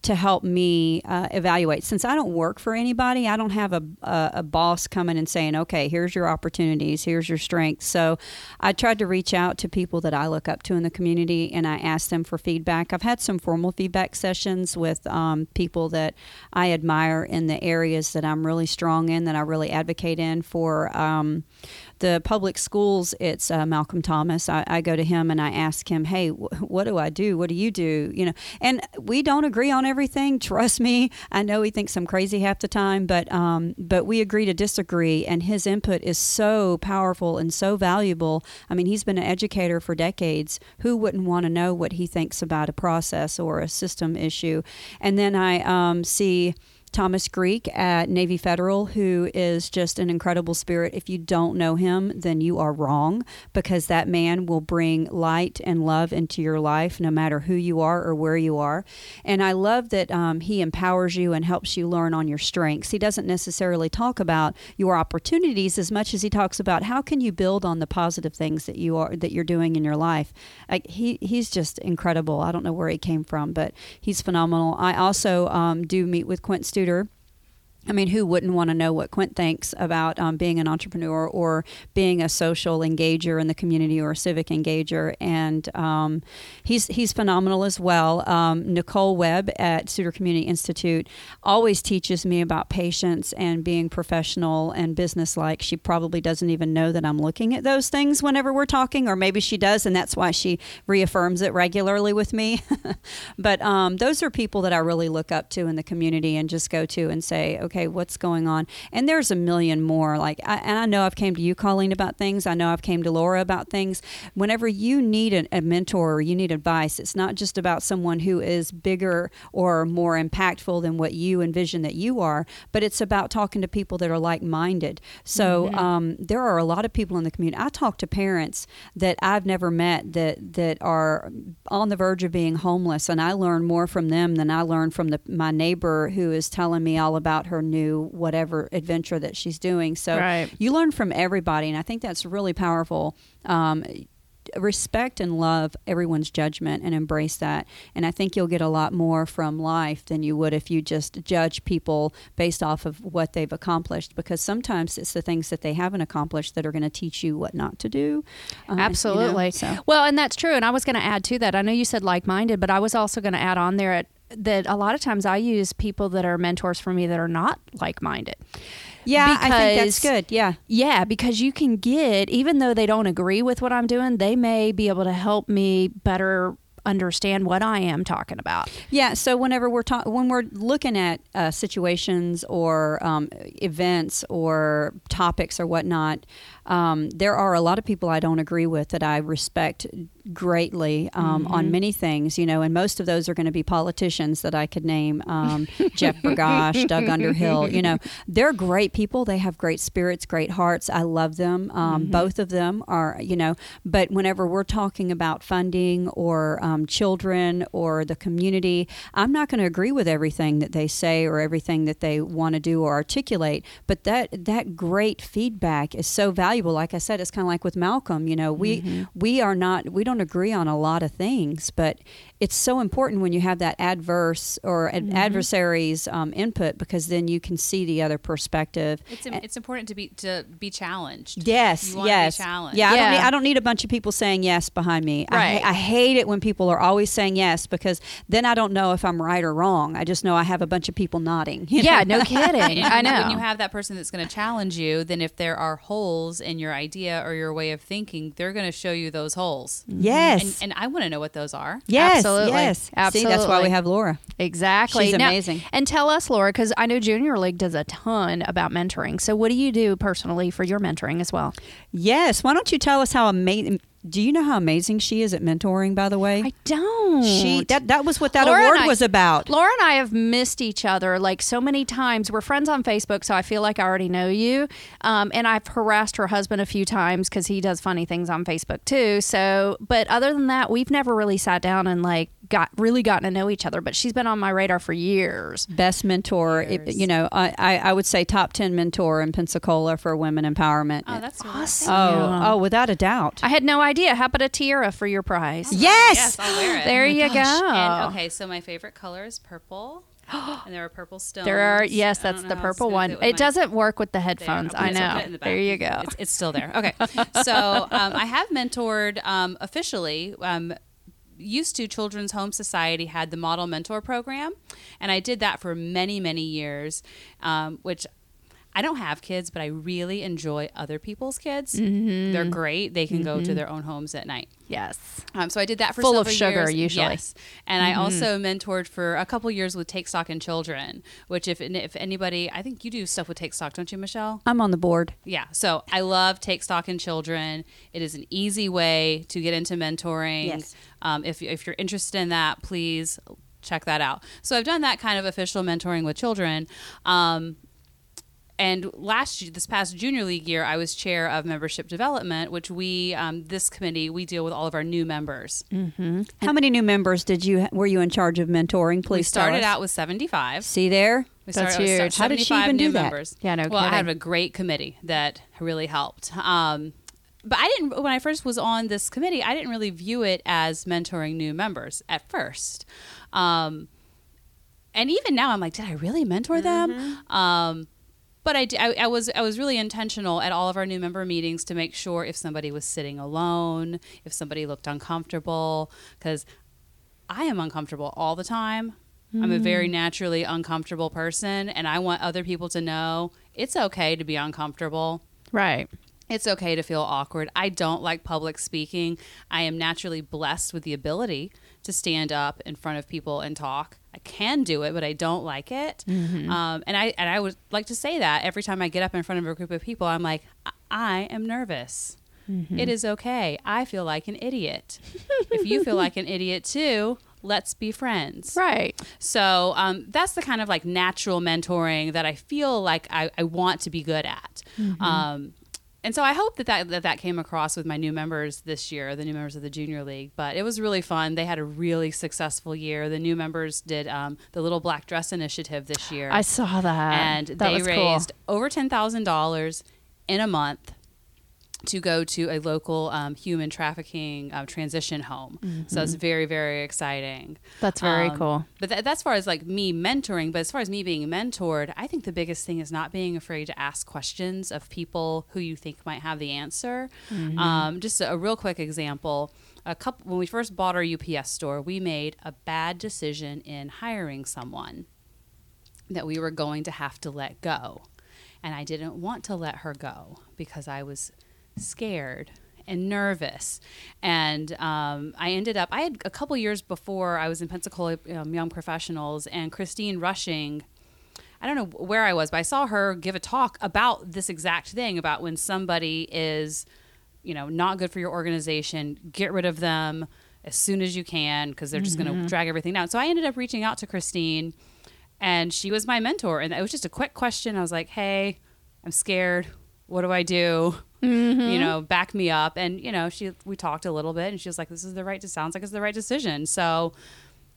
to help me uh, evaluate. Since I don't work for anybody, I don't have a, a, a boss coming and saying, "Okay, here's your opportunities, here's your strengths." So, I tried to reach out to people that I look up to in the community, and I asked them for feedback. I've had some formal feedback sessions with um, people that I admire in the areas that I'm really strong in, that I really advocate in for. Um, the public schools, it's uh, Malcolm Thomas. I, I go to him and I ask him, "Hey, wh- what do I do? What do you do?" You know, and we don't agree on everything. Trust me, I know he thinks I'm crazy half the time, but um, but we agree to disagree. And his input is so powerful and so valuable. I mean, he's been an educator for decades. Who wouldn't want to know what he thinks about a process or a system issue? And then I um, see. Thomas Greek at Navy Federal, who is just an incredible spirit. If you don't know him, then you are wrong because that man will bring light and love into your life no matter who you are or where you are. And I love that um, he empowers you and helps you learn on your strengths. He doesn't necessarily talk about your opportunities as much as he talks about how can you build on the positive things that you are that you're doing in your life. He he's just incredible. I don't know where he came from, but he's phenomenal. I also um, do meet with Quint Studer. I mean, who wouldn't want to know what Quint thinks about um, being an entrepreneur or being a social engager in the community or a civic engager? And um, he's he's phenomenal as well. Um, Nicole Webb at Studer Community Institute always teaches me about patience and being professional and businesslike. She probably doesn't even know that I'm looking at those things whenever we're talking, or maybe she does, and that's why she reaffirms it regularly with me. but um, those are people that I really look up to in the community and just go to and say, okay, what's going on? And there's a million more. Like, I, and I know I've came to you, Colleen, about things. I know I've came to Laura about things. Whenever you need a, a mentor or you need advice, it's not just about someone who is bigger or more impactful than what you envision that you are, but it's about talking to people that are like-minded. So um, there are a lot of people in the community. I talk to parents that I've never met that that are on the verge of being homeless, and I learn more from them than I learn from the, my neighbor who is telling me all about her new whatever adventure that she's doing. So Right. you learn from everybody, and I think that's really powerful. Um, respect and love everyone's judgment and embrace that. And I think you'll get a lot more from life than you would if you just judge people based off of what they've accomplished. Because sometimes it's the things that they haven't accomplished that are going to teach you what not to do. Uh, you know, Absolutely. so. Well, and that's true. And I was going to add to that. I know you said like minded, but I was also going to add on there at, that a lot of times I use people that are mentors for me that are not like minded. Yeah, I think that's good. Yeah. Yeah, because you can get, even though they don't agree with what I'm doing, they may be able to help me better understand what I am talking about. Yeah. So whenever we're talking, when we're looking at uh, situations or um, events or topics or whatnot, um, there are a lot of people I don't agree with that I respect greatly um, Mm-hmm. on many things, you know, and most of those are going to be politicians that I could name um, Jeff Bergosh, Doug Underhill. You know, they're great people. They have great spirits, great hearts. I love them. Um, Mm-hmm. Both of them are, you know, but whenever we're talking about funding or um, children or the community, I'm not going to agree with everything that they say or everything that they want to do or articulate. But that that great feedback is so valuable. Well like I said, it's kind of like with Malcolm. You know, we Mm-hmm. we are not we don't agree on a lot of things, but it's so important when you have that adverse or ad- Mm-hmm. adversaries um, input because then you can see the other perspective. It's im- it's important to be to be challenged. Yes, You wanna be yes, challenged. yeah. I don't need I don't need a bunch of people saying yes behind me. I, Right. ha- I hate it when people are always saying yes because then I don't know if I'm right or wrong. I just know I have a bunch of people nodding. Yeah, know? no kidding. I know. When you have that person that's going to challenge you, then if there are holes in your idea or your way of thinking, they're going to show you those holes. Yes. And, and I want to know what those are. yes. Absolutely. Yes. See, that's why we have Laura. Exactly. She's Now- amazing. and tell us, Laura, because I know Junior League does a ton about mentoring. So, what do you do personally for your mentoring as well? Yes. Why don't you tell us how amazing? Do you know how amazing she is at mentoring? By the way, I don't. she that that was what that Laura award I- was about. Laura and I have missed each other like so many times. We're friends on Facebook, so I feel like I already know you. Um, and I've harassed her husband a few times because he does funny things on Facebook too. So, but other than that, we've never really sat down and like got really gotten to know each other. But she's been on my radar for years. Best mentor, it- Years. you know, I, I I would say top ten mentor in Pensacola for women empowerment. Oh, that's really Awesome. oh, oh, without a doubt. I had no idea. How about a tiara for your prize? yes. Yes, I'll wear it. There you go. And, okay, so my favorite color is purple. and there are purple stones. There are yes, that's the know how it's purple one. It my- doesn't work with the headphones. Okay, I know. put it in the there you go. It's, it's still there. Okay. so um, I have mentored um, officially. Um, used to Children's Home Society had the Model Mentor Program, and I did that for many, many years, um, which. I don't have kids, but I really enjoy other people's kids. Mm-hmm. They're great. They can go to their own homes at night. yes. Um, so I did that for Full of sugar, years. usually. Mm-hmm. And I also mentored for a couple years with Take Stock in Children. Which, if if anybody, I think you do stuff with Take Stock, don't you, Michelle? I'm on the board. Yeah. So I love Take Stock in Children. It is an easy way to get into mentoring. Yes. Um, if if you're interested in that, please check that out. So I've done that kind of official mentoring with children. Um, and last this past junior league year, I was chair of membership development, which we, um, this committee, we deal with all of our new members. How many new members did you were you in charge of mentoring? Please we started tell us. out with 75. See there. We That's started with huge. How did she even new do that? members. Yeah, no Well, I kidding. have a great committee that really helped. Um, but I didn't, when I first was on this committee, I didn't really view it as mentoring new members at first. Um, and even now, I'm like, did I really mentor them? Mm-hmm. Um, but I, I- I was I was really intentional at all of our new member meetings to make sure if somebody was sitting alone, if somebody looked uncomfortable, because I am uncomfortable all the time. I'm a Mm. very naturally uncomfortable person, and I want other people to know it's okay to be uncomfortable. Right. It's okay to feel awkward. I don't like public speaking. I am naturally blessed with the ability to stand up in front of people and talk. I can do it, but I don't like it. Um, and I and I would like to say that every time I get up in front of a group of people, I'm like, I, I am nervous. It is okay. I feel like an idiot. if you feel like an idiot too, let's be friends. Right. So um, that's the kind of like natural mentoring that I feel like I, I want to be good at. Um, and so I hope that that, that that came across with my new members this year, the new members of the junior league. But it was really fun. They had a really successful year. The new members did um, the little black dress initiative this year, I saw that. and that they raised cool. over ten thousand dollars in a month to go to a local um, human trafficking uh, transition home. So it's very very exciting. That's very Um, cool. But that, that's far as like me mentoring. But as far as me being mentored, I think the biggest thing is not being afraid to ask questions of people who you think might have the answer. Um, just a, a real quick example. A couple when we first bought our UPS store, we made a bad decision in hiring someone that we were going to have to let go. And I didn't want to let her go because I was scared and nervous. And um, I ended up, I had a couple years before I was in Pensacola um, Young Professionals, and Christine Rushing. I don't know where I was, but I saw her give a talk about this exact thing about when somebody is, you know, not good for your organization, get rid of them as soon as you can because they're just going to drag everything down. So I ended up reaching out to Christine, and she was my mentor. And it was just a quick question. I was like, hey, I'm scared. What do I do? You know, back me up. And, you know, she we talked a little bit and she was like, this is the right, sounds like it's the right decision. So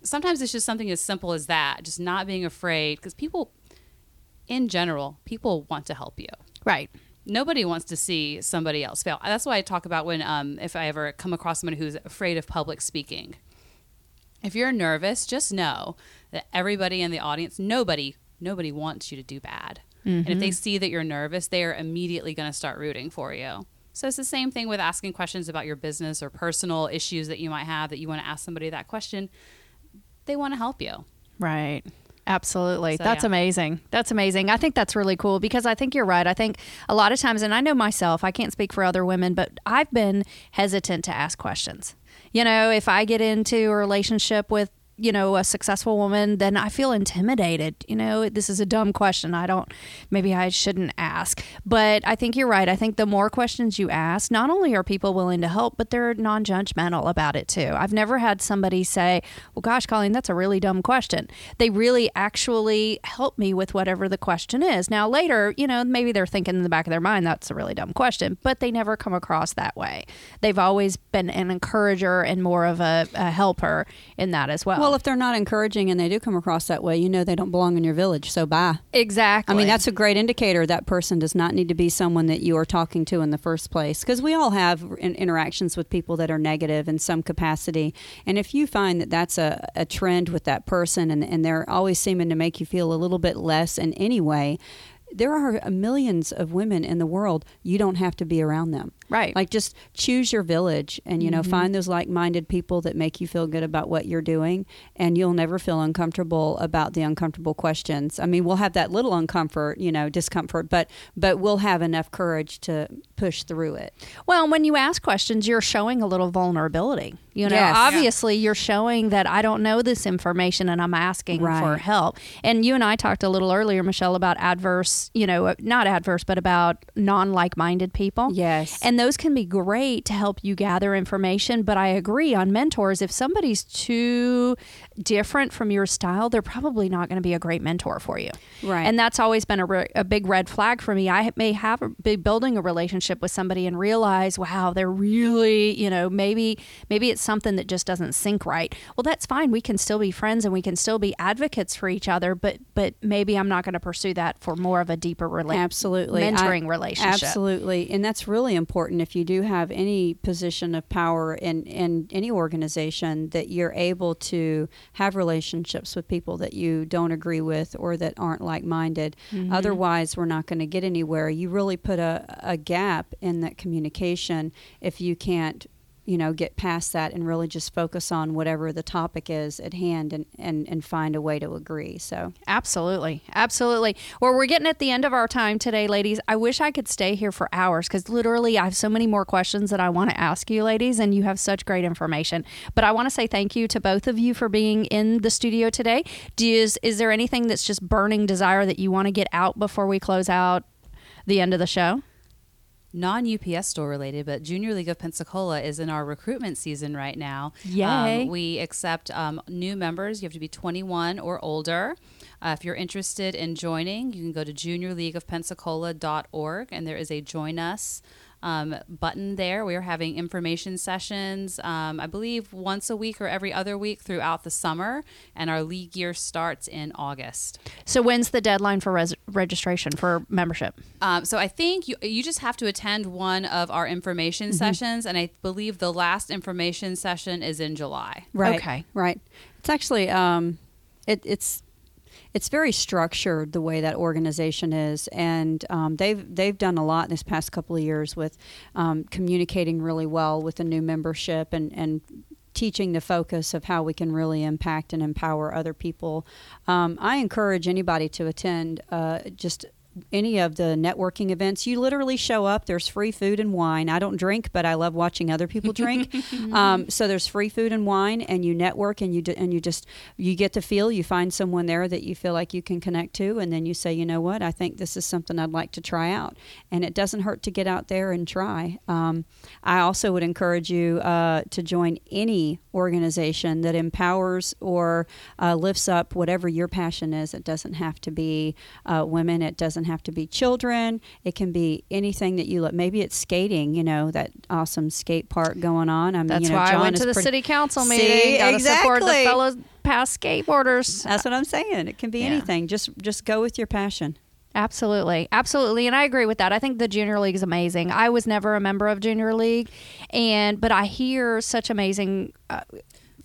sometimes it's just something as simple as that, just not being afraid because people, in general, people want to help you. Right. Nobody wants to see somebody else fail. That's why I talk about when, um, if I ever come across someone who's afraid of public speaking. If you're nervous, just know that everybody in the audience, nobody, nobody wants you to do bad. And if they mm-hmm. see that you're nervous, they are immediately going to start rooting for you. So it's the same thing with asking questions about your business or personal issues that you might have that you want to ask somebody that question. They want to help you. Right. Absolutely. So, that's yeah. amazing. That's amazing. I think that's really cool because I think you're right. I think a lot of times, and I know myself, I can't speak for other women, but I've been hesitant to ask questions. You know, if I get into a relationship with, you know, a successful woman, then I feel intimidated. You know, this is a dumb question. I don't, maybe I shouldn't ask. But I think you're right. I think the more questions you ask, not only are people willing to help, but they're non judgmental about it too. I've never had somebody say, well, gosh, Colleen, that's a really dumb question. They really actually help me with whatever the question is. Now, later, you know, maybe they're thinking in the back of their mind, that's a really dumb question, but they never come across that way. They've always been an encourager and more of a, a helper in that as well. Well, if they're not encouraging and they do come across that way, you know they don't belong in your village. So bye. exactly. I mean, that's a great indicator that person does not need to be someone that you are talking to in the first place. Because we all have in- interactions with people that are negative in some capacity. And if you find that that's a, a trend with that person and, and they're always seeming to make you feel a little bit less in any way, there are millions of women in the world. You don't have to be around them. Right. Like just choose your village and, you know, mm-hmm. find those like minded people that make you feel good about what you're doing. And you'll never feel uncomfortable about the uncomfortable questions. I mean, we'll have that little uncomfort, you know, discomfort, but, but we'll have enough courage to push through it. Well, when you ask questions, you're showing a little vulnerability. You know, Yes. obviously, you're showing that I don't know this information and I'm asking for help. And you and I talked a little earlier, Michelle, about adverse, you know, uh, not adverse, but about non like minded people. Yes. And those can be great to help you gather information. But I agree on mentors, if somebody's too different from your style, they're probably not going to be a great mentor for you. Right. And that's always been a, re- a big red flag for me. I may have be building a relationship with somebody and realize, wow, they're really, you know, maybe maybe it's something that just doesn't sync right. Well, that's fine. We can still be friends and we can still be advocates for each other, but but maybe I'm not going to pursue that for more of a deeper relationship. absolutely mentoring I- relationship. absolutely and that's really important if you do have any position of power in in any organization that you're able to have relationships with people that you don't agree with or that aren't like-minded Mm-hmm. otherwise we're not going to get anywhere you really put a, a gap in that communication if you can't you know get past that and really just focus on whatever the topic is at hand and and, and find a way to agree so Absolutely. Absolutely. Well, we're getting at the end of our time today, ladies. I wish I could stay here for hours because literally I have so many more questions that I want to ask you, ladies, and you have such great information. But I want to say thank you to both of you for being in the studio today. Do you, is, is there anything that's just burning desire that you want to get out before we close out the end of the show? Non UPS store related, but Junior League of Pensacola is in our recruitment season right now. Yay. Um, we accept um, new members. You have to be 21 or older. Uh, if you're interested in joining, you can go to juniorleagueofpensacola.org and there is a join us. Um, button there. We are having information sessions, um, I believe, once a week or every other week throughout the summer, and our league year starts in August. So, when's the deadline for res- registration for membership? Um, so I think you you just have to attend one of our information sessions, and I believe the last information session is in July. Right. Okay. Right. It's actually um, it, it's it's very structured the way that organization is, and um, they've they've done a lot in this past couple of years with um, communicating really well with the new membership and and teaching the focus of how we can really impact and empower other people. Um, I encourage anybody to attend uh, just any of the networking events, you literally show up. There's free food and wine. I don't drink, but I love watching other people drink. um, so there's free food and wine, and you network, and you d- and you just you get to feel. You find someone there that you feel like you can connect to, and then you say, you know what, I think this is something I'd like to try out. And it doesn't hurt to get out there and try. Um, I also would encourage you uh, to join any organization that empowers or uh, lifts up whatever your passion is. It doesn't have to be uh, women. It doesn't have to be children. It can be anything that you look. Maybe it's skating. You know that awesome skate park going on. I mean, That's you know, why John I went to the pretty- city council See, meeting. Got to support the fellow past skateboarders. That's what I'm saying. It can be Yeah. anything. Just just go with your passion. Absolutely. Absolutely. And I agree with that. I think the junior league is amazing. I was never a member of junior league and but I hear such amazing uh,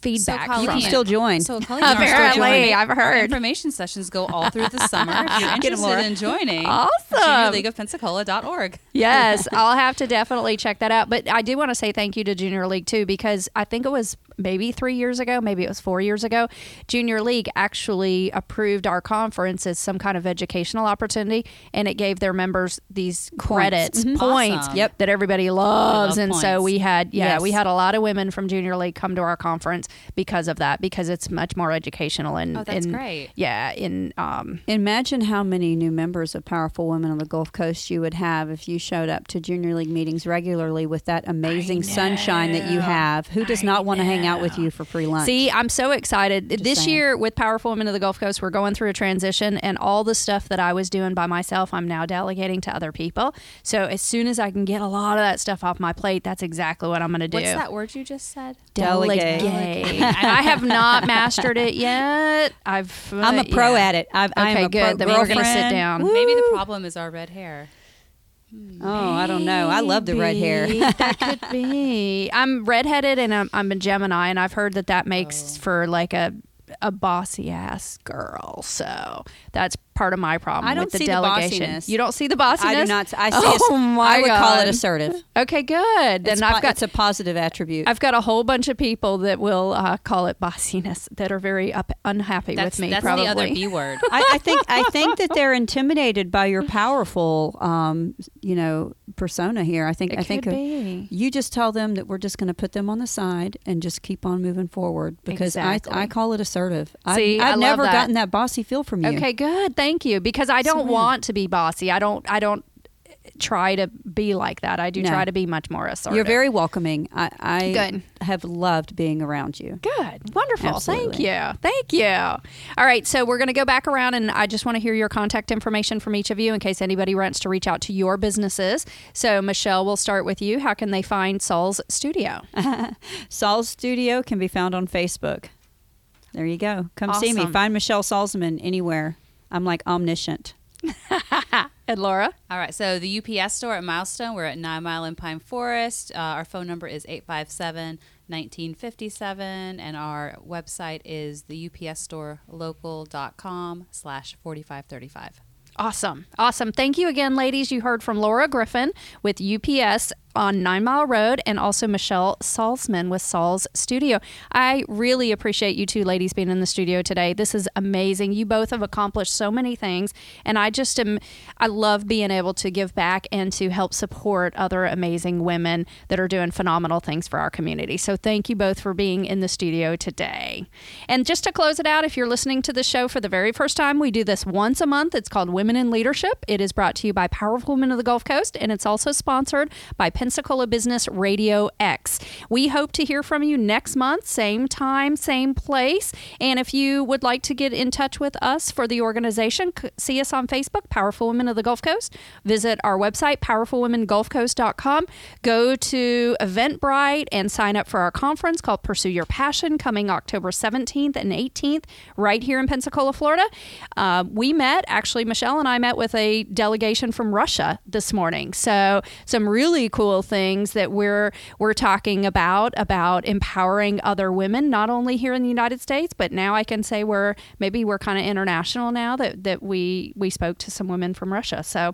feedback from You can still join. So Apparently, I've heard. information sessions go all through the summer. If you're Get 'em, Laura. interested in joining, Awesome. juniorleagueofpensacola.org. yes, I'll have to definitely check that out. But I do want to say thank you to Junior League too, because I think it was maybe three years ago, maybe it was four years ago. Junior League actually approved our conference as some kind of educational opportunity, and it gave their members these credits, Mhm. points, Awesome. Yep. that everybody loves. love And so we had, yeah, Yes. we had a lot of women from Junior League come to our conference because of that, because it's much more educational and Oh, that's and- great. Yeah, in um, Imagine how many new members of Powerful Women on the Gulf Coast you would have if you showed up to Junior League meetings regularly with that amazing sunshine that you have. Who does I not want to hang out with you for free lunch? See, I'm so excited. this saying. year with Powerful Women of the Gulf Coast, we're going through a transition, and all the stuff that I was doing by myself, I'm now delegating to other people. So as soon as I can get a lot of that stuff off my plate, that's exactly what I'm going to do. What's that word you just said? Delegate. Delegate. and I have not mastered it yet. I've. I'm a uh, pro yeah. at it. I've, I am Okay, a good. Pro Then we're gonna sit girlfriend. down. Maybe the problem is our red hair. Oh, I don't know. I love the red hair. That could be. I'm redheaded and I'm, I'm a Gemini, and I've heard that that makes Oh. for like a a bossy ass girl. So that's part of my problem I don't with the see the delegation. bossiness. you don't see the bossiness. I do not. I see. Oh a, my I would call it assertive. Okay, good. Then It's, I've po- got it's a positive attribute. I've got a whole bunch of people that will uh, call it bossiness that are very up, unhappy That's, with me. that's probably. the other B word. I, I think I think that they're intimidated by your powerful, um, you know, persona here. I think It I think could be. you just tell them that we're just going to put them on the side and just keep on moving forward because Exactly. I I call it assertive. See, I've, I I've love never that. gotten that bossy feel from you. Okay, good. Thank you. Because I don't want to be bossy. I don't. I don't try to be like that. I do No. try to be much more assertive. You're very welcoming. I, I Good. have loved being around you. good. Wonderful. Thank you. Thank you. All right. So we're going to go back around, and I just want to hear your contact information from each of you in case anybody wants to reach out to your businesses. So Michelle, we'll start with you. How can they find Saul's studio? Saul's studio can be found on Facebook. There you go. Come see me. Find Michelle Salzman anywhere. I'm like omniscient. And Laura. All right, so the UPS store at Milestone, we're at Nine Mile in Pine Forest. Uh, our phone number is 857 1957, and our website is the upsstorelocal.com slash 4535. Awesome. Awesome. Thank you again, ladies. You heard from Laura Griffin with UPS on Nine Mile Road and also Michelle Salzman with Saul's Studio. I really appreciate you two ladies being in the studio today. This is amazing. You both have accomplished so many things, and I just am, I love being able to give back and to help support other amazing women that are doing phenomenal things for our community. So thank you both for being in the studio today. And just to close it out, if you're listening to the show for the very first time, we do this once a month. It's called Women in Leadership. It is brought to you by Powerful Women of the Gulf Coast, and it's also sponsored by Pensacola Business Radio X. We hope to hear from you next month, same time, same place. And if you would like to get in touch with us for the organization, see us on Facebook, Powerful Women of the Gulf Coast. Visit our website, powerfulwomengulfcoast.com. Go to Eventbrite and sign up for our conference called Pursue Your Passion coming October 17th and 18th right here in Pensacola, Florida. Uh, we met, actually, Michelle and I met with a delegation from Russia this morning. So some really cool things that we're we're talking about about empowering other women, not only here in the United States, but now I can say we're maybe we're kind of international now that that we we spoke to some women from Russia. So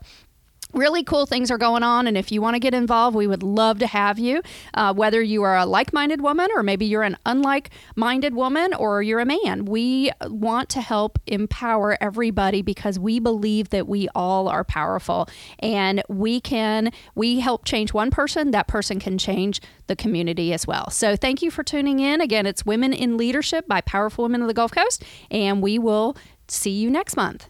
really cool things are going on and if you want to get involved we would love to have you. Uh, whether you are a like-minded woman or maybe you're an unlike-minded woman or you're a man we want to help empower everybody because we believe that we all are powerful. And we can we help change one person that person can change the community as well. So thank you for tuning in. Again it's women in leadership by powerful women of the gulf coast and we will see you next month